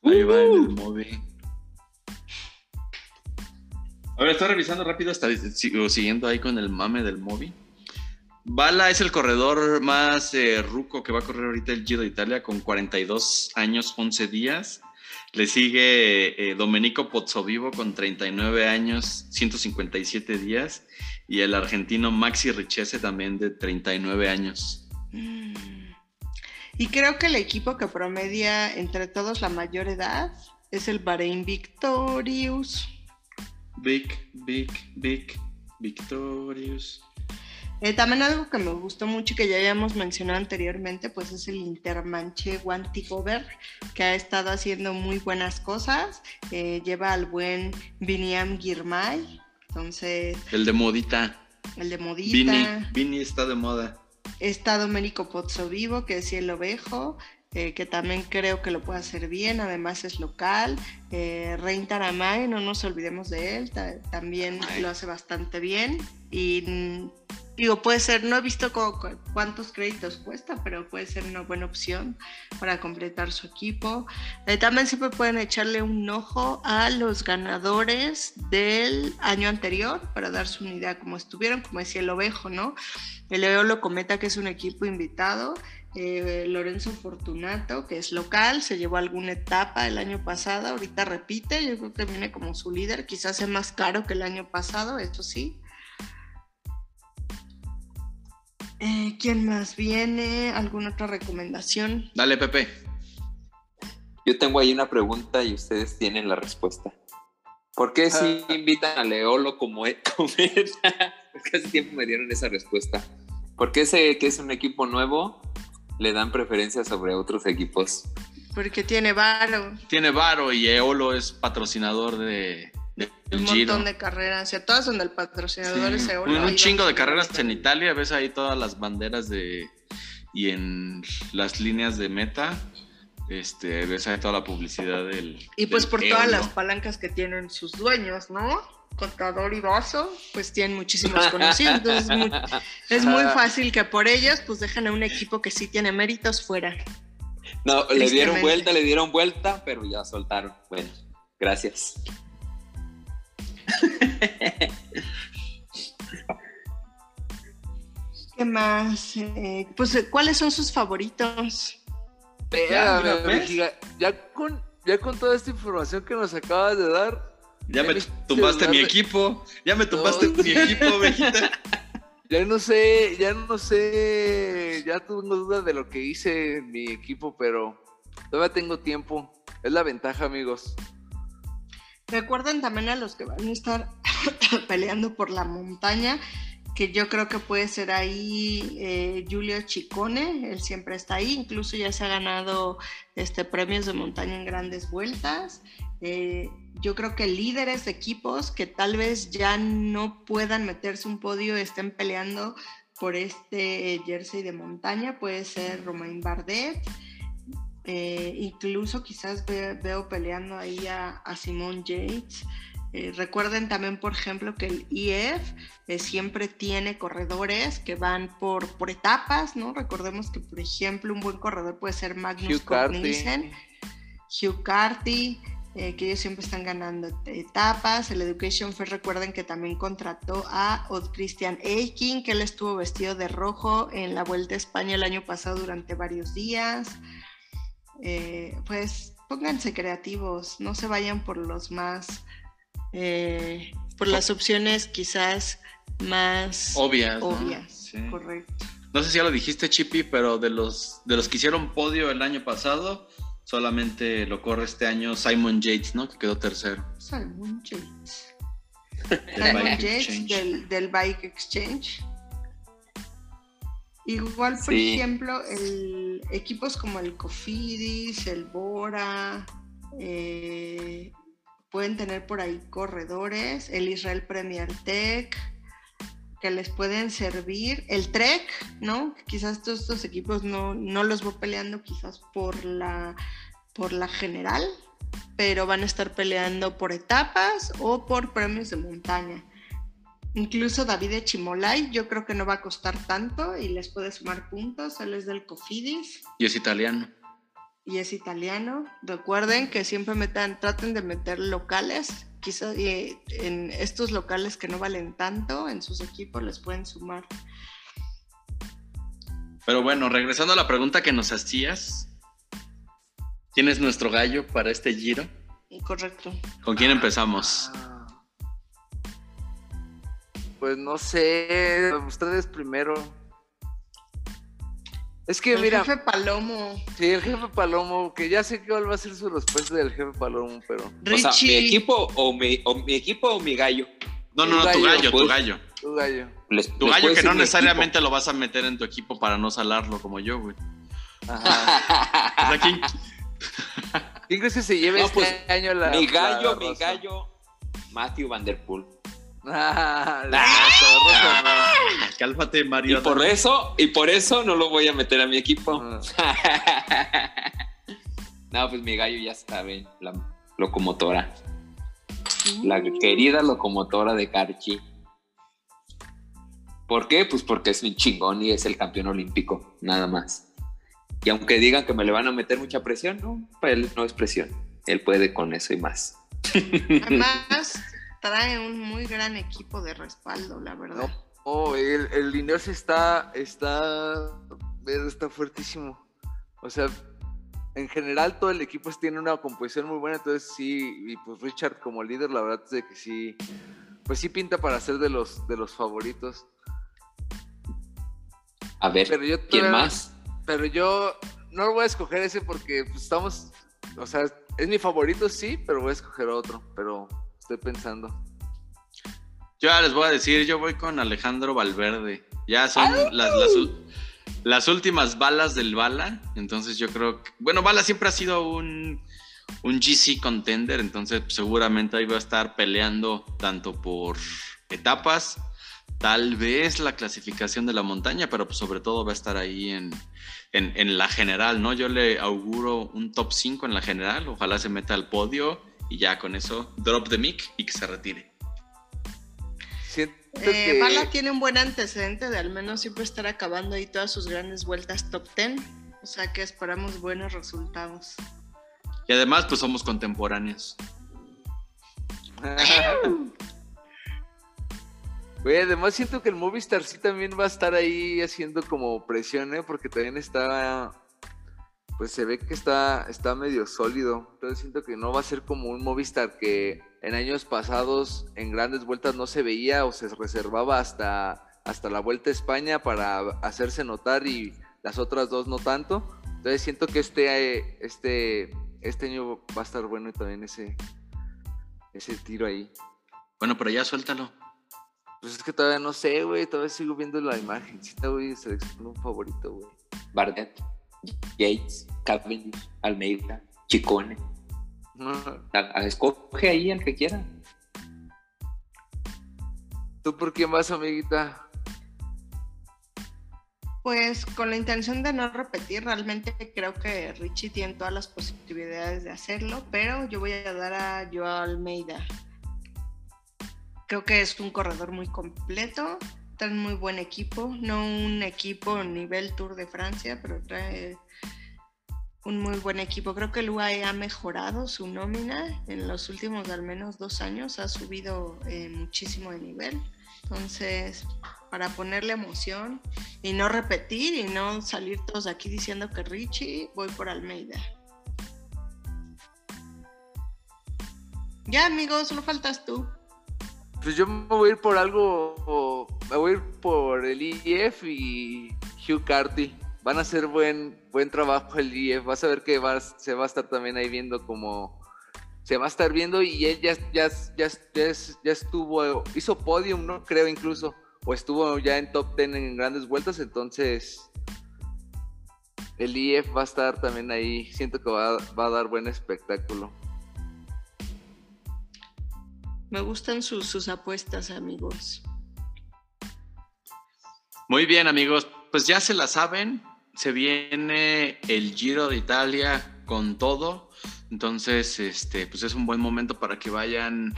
Ahí va en el Moby. A ver, estoy revisando rápido, hasta sigo siguiendo ahí con el mame del Moby. Bala es el corredor más eh, ruco que va a correr ahorita el Giro de Italia con 42 años, 11 días. Le sigue eh, Domenico Pozzovivo con 39 años, 157 días. Y el argentino Maxi Richese también de 39 años. Mm. Y creo que el equipo que promedia entre todos la mayor edad es el Bahrein Victorious. Big, big, big, victorious. Eh, también algo que me gustó mucho y que ya habíamos mencionado anteriormente, pues es el Intermanche Wantigover, que ha estado haciendo muy buenas cosas. Eh, lleva al buen Viniam Girmay, entonces El de modita. el de Vini, Modita. Vini está de moda. Está Domenico Pozzovivo, que es el ovejo. Eh, que también creo que lo puede hacer bien, además es local. Eh, Rein Taramay, no nos olvidemos de él, ta- también lo hace bastante bien. Y mm, digo, puede ser, no he visto cu- cu- cuántos créditos cuesta, pero puede ser una buena opción para completar su equipo. Eh, también siempre pueden echarle un ojo a los ganadores del año anterior para darse una idea cómo estuvieron, como decía el ovejo, ¿no? El Eolo Cometa, que es un equipo invitado, eh, Lorenzo Fortunato, que es local, se llevó alguna etapa el año pasado, ahorita repite, yo creo que viene como su líder, quizás sea más caro que el año pasado, eso sí. Eh, ¿Quién más viene? ¿Alguna otra recomendación? Dale, Pepe. Yo tengo ahí una pregunta y ustedes tienen la respuesta. ¿Por qué si invitan a Leolo como cometa? Porque hace tiempo me dieron esa respuesta. ¿Por qué ese que es un equipo nuevo le dan preferencia sobre otros equipos? Porque tiene varo, Tiene Varo y Eolo es patrocinador de, de- un Giro. montón de carreras, y a todas donde el patrocinador Sí. es Eolo, un, un chingo de carreras en Italia, ves ahí todas las banderas de y en las líneas de meta, este, ves ahí toda la publicidad del Y pues del por todas las palancas que tienen sus dueños, ¿no? Contador y Vaso, pues tienen muchísimos conocidos. Entonces es muy, es muy fácil que por ellos pues dejen a un equipo que sí tiene méritos fuera. No, le dieron vuelta, le dieron vuelta, pero ya soltaron. Bueno, gracias. ¿Qué más? Eh, pues eh, ¿cuáles son sus favoritos? ¿Ya, ya ya con, ya con toda esta información que nos acabas de dar, Ya me tumbaste mi equipo, ya me tumbaste No. mi equipo, ovejita. ya no sé, ya no sé, ya tengo dudas de lo que hice en mi equipo, pero todavía tengo tiempo. Es la ventaja, amigos. Recuerden también a los que van a estar peleando por la montaña, que yo creo que puede ser ahí eh, Julio Chicone, él siempre está ahí, incluso ya se ha ganado este, premios de montaña en grandes vueltas. Eh, yo creo que líderes de equipos que tal vez ya no puedan meterse un podio, estén peleando por este jersey de montaña, puede ser Romain Bardet, eh, incluso quizás ve- veo peleando ahí a, a Simone Yates. Eh, recuerden también, por ejemplo, que el IF eh, siempre tiene corredores que van por, por etapas, ¿no? Recordemos que, por ejemplo, un buen corredor puede ser Magnus Hugh Carty. Hugh Carty, eh, que ellos siempre están ganando etapas. El Education First, recuerden que también contrató a Odd Christian Eiking, que él estuvo vestido de rojo en la Vuelta a España el año pasado durante varios días. Eh, pues pónganse creativos, no se vayan por los más, eh, por las opciones quizás más Obvias. ¿no? obvias. Sí. Correcto. No sé si ya lo dijiste, Chippy, pero de los, de los que hicieron podio el año pasado, solamente lo corre este año Simon Yates, ¿no? Que quedó tercero. Simon Yates. del Simon Bike Yates Exchange. del, del Bike Exchange. Igual, por Sí. ejemplo, el, equipos como el Cofidis, el Bora, eh, pueden tener por ahí corredores, el Israel Premier Tech, que les pueden servir, el Trek, ¿no? Quizás todos estos equipos no, no los voy peleando quizás por la, por la general, pero van a estar peleando por etapas o por premios de montaña. Incluso David Chimolay, yo creo que no va a costar tanto y les puede sumar puntos. Él es del Cofidis Y es italiano. y es italiano. Recuerden que siempre metan, traten de meter locales. Quizás eh, en estos locales que no valen tanto, en sus equipos les pueden sumar. Pero bueno, regresando a la pregunta que nos hacías, ¿quién es nuestro gallo para este giro? Correcto. ¿Con quién empezamos? Ah. Pues no sé, ustedes primero. Es que El mira, jefe Palomo, sí, el jefe Palomo, que ya sé cuál va a ser su respuesta del jefe Palomo, pero O sea, Richie. mi equipo o mi, o mi equipo o mi gallo. No, no, no, tu gallo, gallo, tu pues. gallo. tu gallo. Les- Tu les gallo que no necesariamente lo vas a meter en tu equipo para no salarlo como yo, güey. Ajá. O sea, ¿quién- ¿Quién crees que se lleve No, este pues, año la mi gallo, la mi gallo, Matthew Van Der Poel. Ah, Ah. Cálmate, Y Mario. por eso, y por eso no lo voy a meter a mi equipo. Ah. no, pues mi gallo ya sabe, la locomotora. La querida locomotora de Carchi. ¿Por qué? Pues porque es un chingón y es el campeón olímpico, nada más. Y aunque digan que me le van a meter mucha presión, no, para él no es presión. Él puede con eso y más. Además, trae un muy gran equipo de respaldo, la verdad. No, oh, el, el Ineos está, está, está fuertísimo. O sea, en general todo el equipo tiene una composición muy buena, entonces sí, y pues Richard como líder, la verdad es de que sí, pues sí pinta para ser de los, de los favoritos. A ver, Pero yo ¿quién todavía- más? Pero yo no lo voy a escoger ese porque pues, estamos, o sea, es mi favorito, sí, pero voy a escoger otro, pero estoy pensando. Yo ya les voy a decir, yo voy con Alejandro Valverde. Ya son las, las, últimas balas del Bala. Entonces yo creo que. Bueno, Bala siempre ha sido un, un GC contender. Entonces seguramente ahí va a estar peleando tanto por etapas, tal vez la clasificación de la montaña, pero pues, sobre todo va a estar ahí en, en, en la general, ¿no? Yo le auguro un top 5 en la general. Ojalá se meta al podio y ya con eso drop the mic y que se retire. Siento Eh, que... Bala tiene un buen antecedente de al menos siempre estar acabando ahí todas sus grandes vueltas top 10. O sea que esperamos buenos resultados. Y además, pues somos contemporáneos. Güey, además siento que el Movistar sí también va a estar ahí haciendo como presión, ¿eh? Porque también está, pues se ve que está, está medio sólido. Entonces siento que no va a ser como un Movistar que en años pasados en grandes vueltas no se veía o se reservaba hasta, hasta la Vuelta a España para hacerse notar y las otras dos no tanto. Entonces siento que este, eh, este, este año va a estar bueno y también ese, ese tiro ahí. Bueno, pero ya suéltalo. Pues es que todavía no sé, güey. Todavía sigo viendo la imagen. Sí, güey. Selecciono un favorito, güey. Bardet, Yates, Cavendish, Almeida, Chicone. A- a- Escoge ahí el que quiera. ¿Tú por quién vas, amiguita? Pues con la intención de no repetir, realmente creo que Richie tiene todas las posibilidades de hacerlo, pero yo voy a dar a Joao Almeida. Creo que es un corredor muy completo, trae un muy buen equipo, no un equipo nivel Tour de Francia, pero trae un muy buen equipo. Creo que el UAE ha mejorado su nómina en los últimos al menos dos años, ha subido eh, muchísimo de nivel. Entonces, para ponerle emoción y no repetir y no salir todos aquí diciendo que Richie, voy por Almeida. Ya, amigos, solo faltas tú. Pues yo me voy a ir por algo. Me voy a ir por el IF y Hugh Carty. Van a hacer buen, buen trabajo el IF. Vas a ver que se va a estar también ahí viendo como. Se va a estar viendo y él ya, ya, ya, ya, ya estuvo. Hizo podium, ¿no? Creo incluso. O estuvo ya en top 10 en grandes vueltas. Entonces. El IF va a estar también ahí. Siento que va, va a dar buen espectáculo. Me gustan sus, sus apuestas, amigos. Muy bien, amigos. Pues ya se la saben. Se viene el Giro de Italia con todo. Entonces, este, pues es un buen momento para que vayan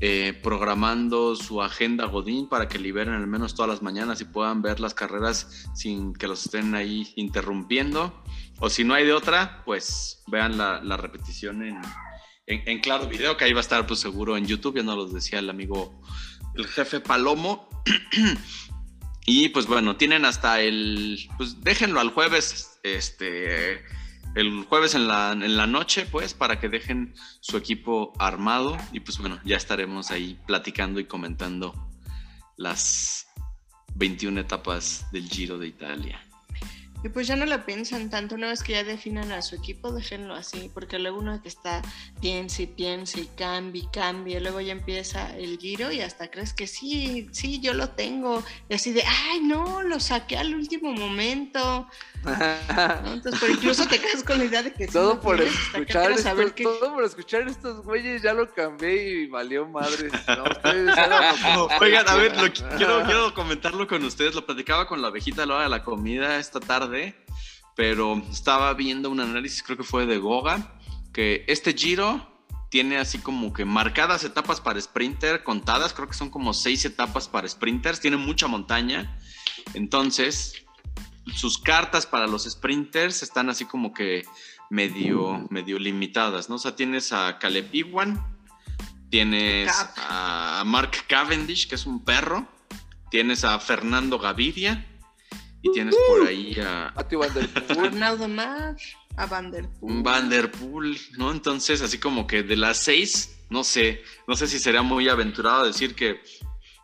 eh, programando su agenda Godín para que liberen al menos todas las mañanas y puedan ver las carreras sin que los estén ahí interrumpiendo. O si no hay de otra, pues vean la, repetición en, en, Claro Video, que ahí va a estar pues seguro en YouTube, ya nos los decía el amigo, el jefe Palomo. y pues bueno, tienen hasta el, pues déjenlo al jueves, este, el jueves en la, en la noche, pues, para que dejen su equipo armado y pues bueno, ya estaremos ahí platicando y comentando las 21 etapas del Giro de Italia. Y pues ya no lo piensan tanto, una vez que ya definan a su equipo, déjenlo así, porque luego uno que está piensa y piensa y cambia y cambia, y luego ya empieza el giro y hasta crees que sí, sí, yo lo tengo, y así de, ay, no, lo saqué al último momento, ¿no? Entonces, pero incluso te quedas con la idea de que sí todo lo por tienes escuchar estos, saber que- todo por escuchar estos güeyes ya lo cambié y valió madre. No, Oigan, a ver, lo qui- quiero, quiero comentarlo con ustedes. Lo platicaba con la abejita a la hora de la comida esta tarde, pero estaba viendo un análisis, creo que fue de Goga, que este giro tiene así como que marcadas etapas para sprinter, contadas, creo que son como seis etapas para sprinters, tiene mucha montaña. Entonces, sus cartas para los sprinters están así como que medio, medio limitadas, ¿no? O sea, tienes a Caleb Iwan, tienes a Mark Cavendish, que es un perro, tienes a Fernando Gaviria y tienes por ahí a Mati Van Der Poel. Arnaldo Mar, a Van der Poel. Van der Poel, ¿no? Entonces, así como que de las seis, no sé, no sé si sería muy aventurado decir que,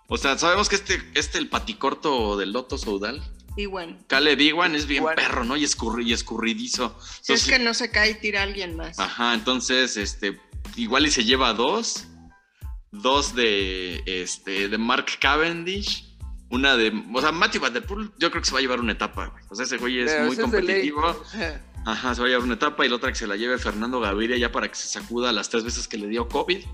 o sea, sabemos que este, este el paticorto del Loto Soudal, Y bueno, Caleb Iwan es bien Iwan. perro, ¿no? Y, escurri- y escurridizo. si es que no se cae y tira a alguien más. Ajá, entonces, este, igual y se lleva dos, dos de, este, de Mark Cavendish, una de, o sea, Matthew Van Der Poel, yo creo que se va a llevar una etapa, güey. O sea, ese güey es Pero muy competitivo. Ajá, se va a llevar una etapa y la otra que se la lleve Fernando Gaviria ya para que se sacuda las tres veces que le dio COVID.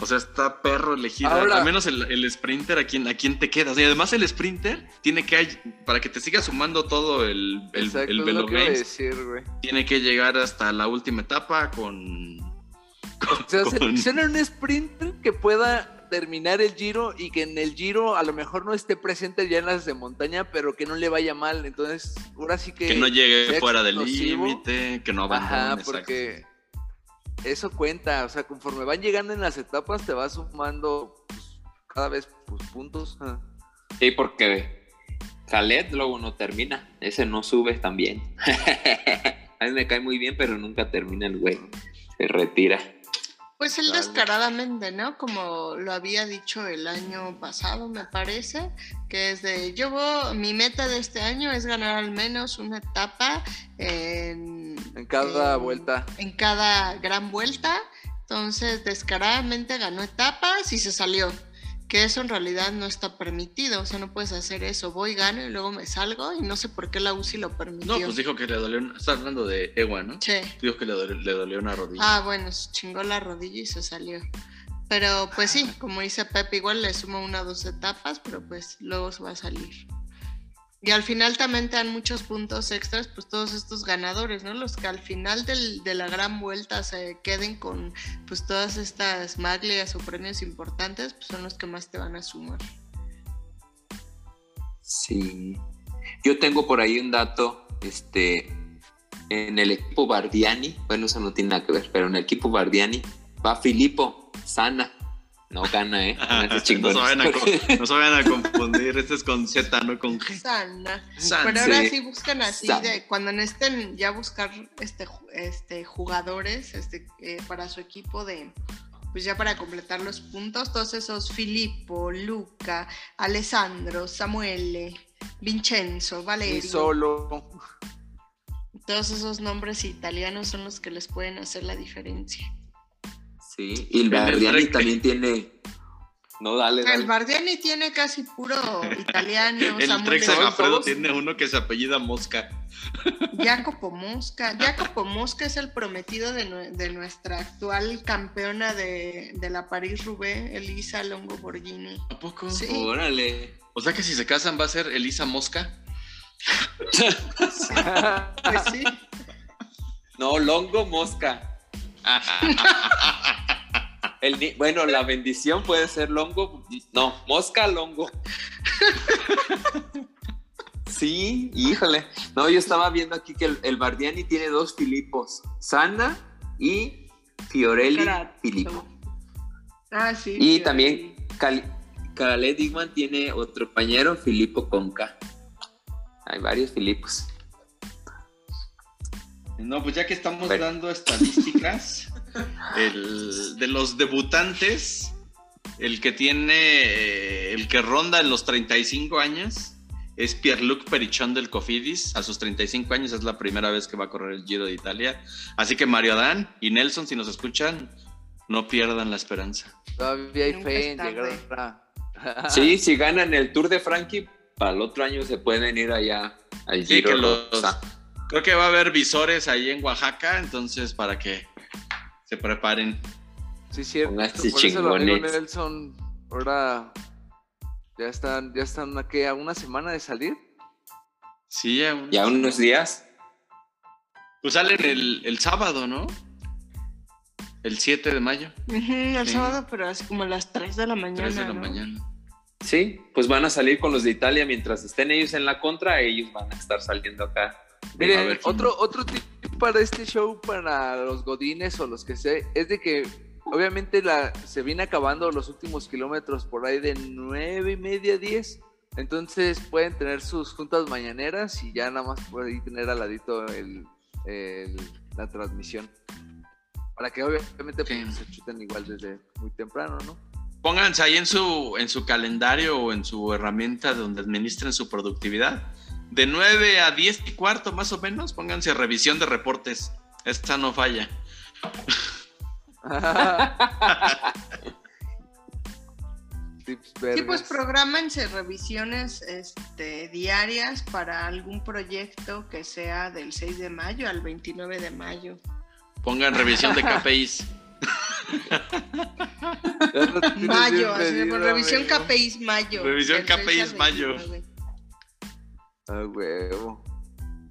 O sea, está perro elegir. Ahora- Al menos el, el sprinter, ¿a quién, ¿a quién te quedas? Y además el sprinter tiene que, para que te siga sumando todo el, el, Exacto, el Velo lo que decir, tiene que llegar hasta la última etapa con... O sea, con- selecciona un sprinter que pueda terminar el giro y que en el giro a lo mejor no esté presente ya en las de montaña, pero que no le vaya mal. Entonces, ahora sí que. que no llegue fuera del límite, que no abandone. Ajá, exacto. porque eso cuenta. O sea, conforme van llegando en las etapas, te va sumando pues, cada vez pues, puntos. Sí, porque Khaled luego no termina. Ese no sube también. A mí me cae muy bien, pero nunca termina el güey. Se retira. Pues él descaradamente, ¿no? Como lo había dicho el año pasado, me parece, que es de, yo voy- mi meta de este año es ganar al menos una etapa en, En cada en- vuelta. En cada gran vuelta. Entonces, descaradamente ganó etapas y se salió. Que eso en realidad no está permitido. O sea, no puedes hacer eso. Voy, gano y luego me salgo. Y no sé por qué la UCI lo permitió. No, pues dijo que le dolió. una- Está hablando de Ewa, ¿no? Sí. Dijo que le dolió, le dolió una rodilla. Ah, bueno, se chingó la rodilla y se salió. Pero pues sí, como dice Pepe, igual le suma una o dos etapas, pero pues luego se va a salir. Y al final también te dan muchos puntos extras, pues todos estos ganadores, ¿no? Los que al final del- de la gran vuelta se queden con pues todas estas maglias o premios importantes, pues son los que más te van a sumar. Sí. Yo tengo por ahí un dato, este, en el equipo Bardiani, bueno, eso no tiene nada que ver, pero en el equipo Bardiani va Filippo Sana. No gana, ¿eh? No, se vayan a, no se vayan a confundir. Este es con Z, no con G. Sana. Sana. Pero ahora Sí. buscan así, de, cuando necesiten ya buscar este, este, jugadores este, eh, para su equipo de, pues ya para completar los puntos, todos esos Filippo, Luca, Alessandro, Samuele, Vincenzo, Y Valerio, solo. todos esos nombres italianos son los que les pueden hacer la diferencia. Sí, y el Bardiani también tiene. No, dale, El. Bardiani tiene casi puro italiano, El Trex Alfredo todos- tiene uno que se apellida Mosca. Jacopo Mosca. Jacopo Mosca es el prometido de, nue- de nuestra actual campeona de, de la París-Roubaix, Elisa Longo Borghini. ¿A poco? Sí. Órale. O sea que si se casan va a ser Elisa Mosca. Pues sí. No, Longo Mosca. El bueno, la bendición puede ser Longo. No, Mosca Longo. Sí, híjole. No, yo estaba viendo aquí que el, el Bardiani tiene dos Filipos, Sana y Fiorelli. Filippo. Ah, sí. Y también Cal Khaled Digman tiene otro compañero, Filippo Conca. Hay varios Filipos. No, pues ya que estamos Bueno. dando estadísticas, el, de los debutantes, el que tiene, eh, el que ronda en los 35 años es Pierluc Perichón del Cofidis. A sus 35 años es la primera vez que va a correr el Giro de Italia. Así que Mario Adán y Nelson, si nos escuchan, no pierdan la esperanza. Todavía hay fe en llegar a... Sí, si ganan el Tour de Frankie, para el otro año se pueden ir allá al Sí, Giro que los-. Creo que va a haber visores ahí en Oaxaca, entonces para que se preparen. Sí, cierto. Pónganse Por eso amigo chingones. Nelson ahora ya están, ya están a, ¿qué? a una semana de salir. Sí, ya un- Ya unos días. Pues salen el, el sábado, ¿no? El 7 de mayo. El Sí. sábado, pero así como a las 3 de la mañana. 3 de la ¿no? mañana. Sí, pues van a salir con los de Italia mientras estén ellos en la contra, ellos van a estar saliendo acá. Miren, otro, otro tip para este show, para los godines o los que sea, es de que obviamente la, se viene acabando los últimos kilómetros por ahí de nueve y media, 10. Entonces pueden tener sus juntas mañaneras y ya nada más pueden tener al ladito el, el- la transmisión. Para que obviamente pues, Sí. se chuten igual desde muy temprano, ¿no? Pónganse ahí en su, en su calendario o en su herramienta donde administren su productividad. De 9 a 10 y cuarto más o menos, pónganse revisión de reportes. Esta no falla. Sí, pues programense revisiones este, diarias para algún proyecto que sea del 6 de mayo al 29 de mayo. Pongan revisión de KPIs. Mayo, así, pues, revisión. KPIs mayo. Revisión del 6 al KPIs mayo. 29. Ah, huevo.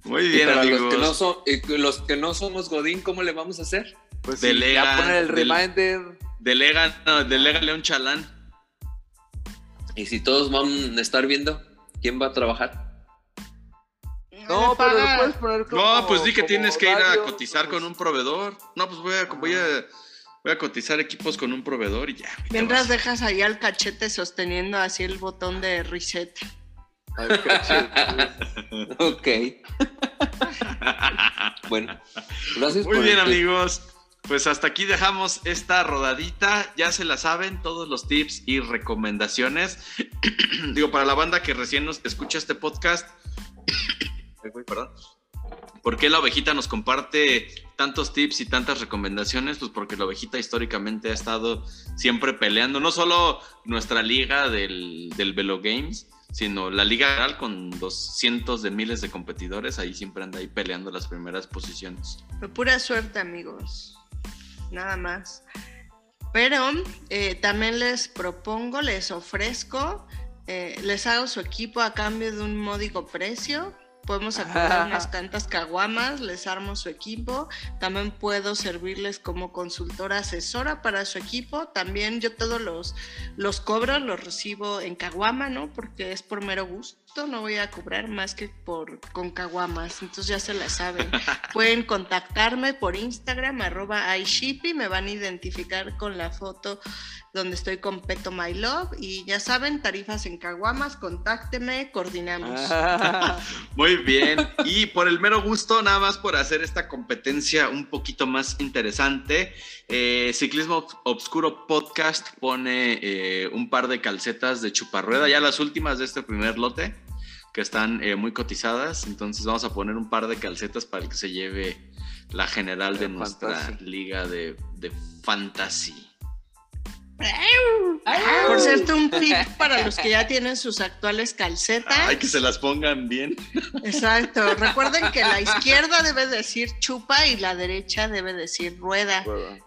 Muy Y bien, para amigos. los que, no son, los que no somos Godín, ¿cómo le vamos a hacer? Pues sí, Delega, ya poner el reminder. Delega, no, delégale un chalán. Y si todos van a estar viendo, ¿quién va a trabajar? No, Me pero lo puedes poner como. No, pues di que tienes que ir a cotizar pues. con un proveedor. No, pues voy a, voy a, voy a cotizar equipos con un proveedor y ya. Mientras dejas ahí al cachete sosteniendo así el botón de reset. Al cachete. Ok. bueno, gracias Muy por bien, el- amigos. Pues hasta aquí dejamos esta rodadita. Ya se la saben, todos los tips y recomendaciones. Digo, para la banda que recién nos escucha este podcast. Perdón. ¿Por qué la ovejita nos comparte tantos tips y tantas recomendaciones? Pues porque la ovejita históricamente ha estado siempre peleando, no solo nuestra liga del, del Velo Games, sino la liga general con dos cientos de miles de competidores. Ahí siempre anda ahí peleando las primeras posiciones. Fue pura suerte, amigos. Nada más. Pero eh, también les propongo, les ofrezco, eh, les hago su equipo a cambio de un módico precio. Podemos acordar unas tantas caguamas, les armo su equipo. También puedo servirles como consultora asesora para su equipo. También yo todos los, los cobros los recibo en caguama, ¿no? Porque es por mero gusto. No voy a cobrar más que por con caguamas. Entonces ya se la saben. Pueden contactarme por Instagram, arroba iShippy, me van a identificar con la foto donde estoy con Peto My Love y ya saben, tarifas en Caguamas, contácteme, coordinamos. Ah, Muy bien. Y por el mero gusto, nada más por hacer esta competencia un poquito más interesante, eh, Ciclismo Obscuro Podcast pone eh, un par de calcetas de chuparrueda, ya las últimas de este primer lote, que están eh, muy cotizadas. Entonces vamos a poner un par de calcetas para el que se lleve la general de De nuestra Fantasy. liga de, de fantasy. Por cierto, un tip para los que ya tienen sus actuales calcetas. Ay, que se las pongan bien. Exacto. Recuerden que la izquierda debe decir chupa y la derecha debe decir rueda.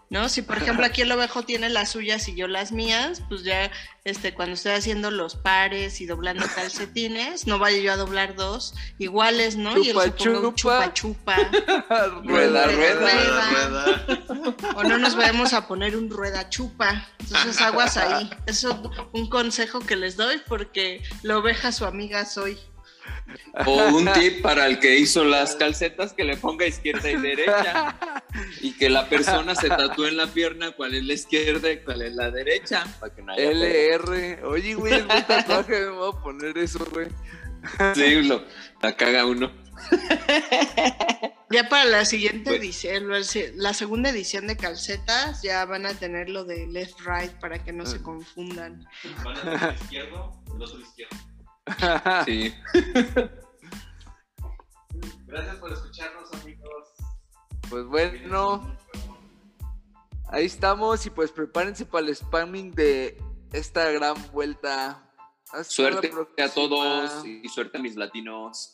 ¿no? Si por ejemplo aquí el ovejo tiene las suyas y yo las mías, pues ya este, cuando estoy haciendo los pares y doblando calcetines, no vaya yo a doblar dos iguales, ¿no? y él se ponga un chupa Chupa, chupa. Rueda, rueda. Rueda. rueda. O no nos vayamos a poner un rueda chupa. Entonces aguas ahí. Eso es un consejo que les doy porque la oveja su amiga soy. O un tip para el que hizo las calcetas que le ponga izquierda y derecha. Y que la persona se tatúe en la pierna cuál es la izquierda y cuál es la derecha. Para que no haya pedo. LR. Oye, güey, es un tatuaje, me voy a poner eso, güey. Sí, lo, la caga uno. Ya para la siguiente Bueno. edición, la segunda edición de calcetas, ya van a tener lo de left right para que no se confundan. Van a izquierdo, el otro izquierdo. Sí. Gracias por escucharnos, amigos. Pues bueno, ahí estamos y pues prepárense para el spamming de esta gran vuelta. Hasta Suerte a todos y suerte a mis latinos.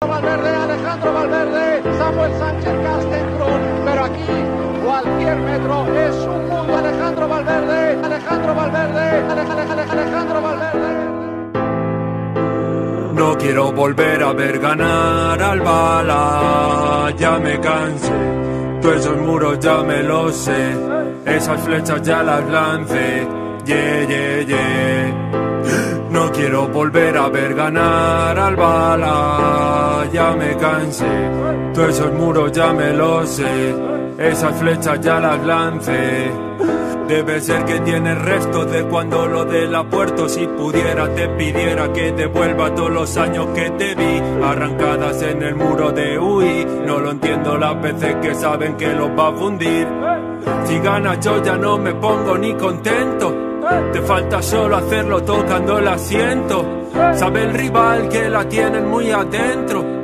Valverde, Alejandro Valverde, Samuel Sánchez Castenbrun, pero aquí cualquier metro es un mundo. Alejandro Valverde, Alejandro Valverde, Ale- Ale- Ale- Alejandro Valverde. No quiero volver a ver ganar al bala, ya me cansé. Todos esos muros ya me los sé, esas flechas ya las lancé. Yeah, yeah, yeah. No quiero volver a ver ganar al bala, ya me cansé. Todos esos muros ya me los sé, esas flechas ya las lancé. Debe ser que tienes restos de cuando lo de la puerto. Si pudiera te pidiera que devuelva todos los años que te vi. Arrancadas en el muro de UI No lo entiendo las veces que saben que los va a fundir. Si ganas yo ya no me pongo ni contento. Te falta solo hacerlo tocando el asiento. Sabe el rival que la tienen muy adentro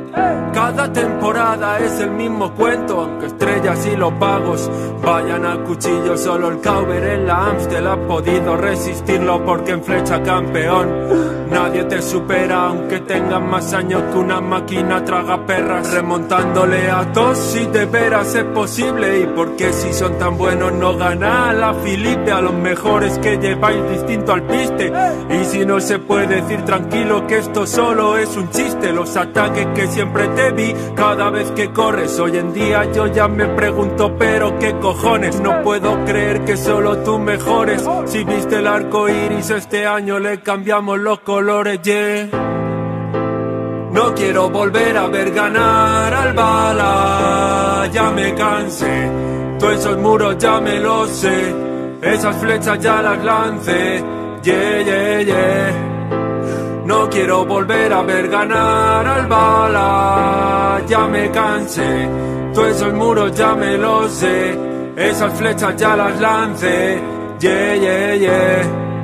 cada temporada es el mismo cuento, aunque estrellas y los pagos vayan al cuchillo. Solo el Cauber en la Amstel ha podido resistirlo porque en flecha campeón. Nadie te supera aunque tengas más años que una máquina traga perras remontándole a todos si de veras es posible y porque si son tan buenos no gana a la Filipe a los mejores que lleváis distinto al piste y si no se puede decir tranquilo que esto solo es un chiste los ataques que siempre te vi cada vez que corres hoy en día yo ya me pregunto pero qué cojones no puedo creer que solo tú mejores si viste el arco iris este año le cambiamos los colores yeah no quiero volver a ver ganar al bala, ya me cansé. Todos esos muros ya me los sé, esas flechas ya las lancé. Yeah, yeah, yeah. No quiero volver a ver ganar al bala, ya me cansé. Todos esos muros ya me los sé, esas flechas ya las lancé. Yeah, yeah, yeah.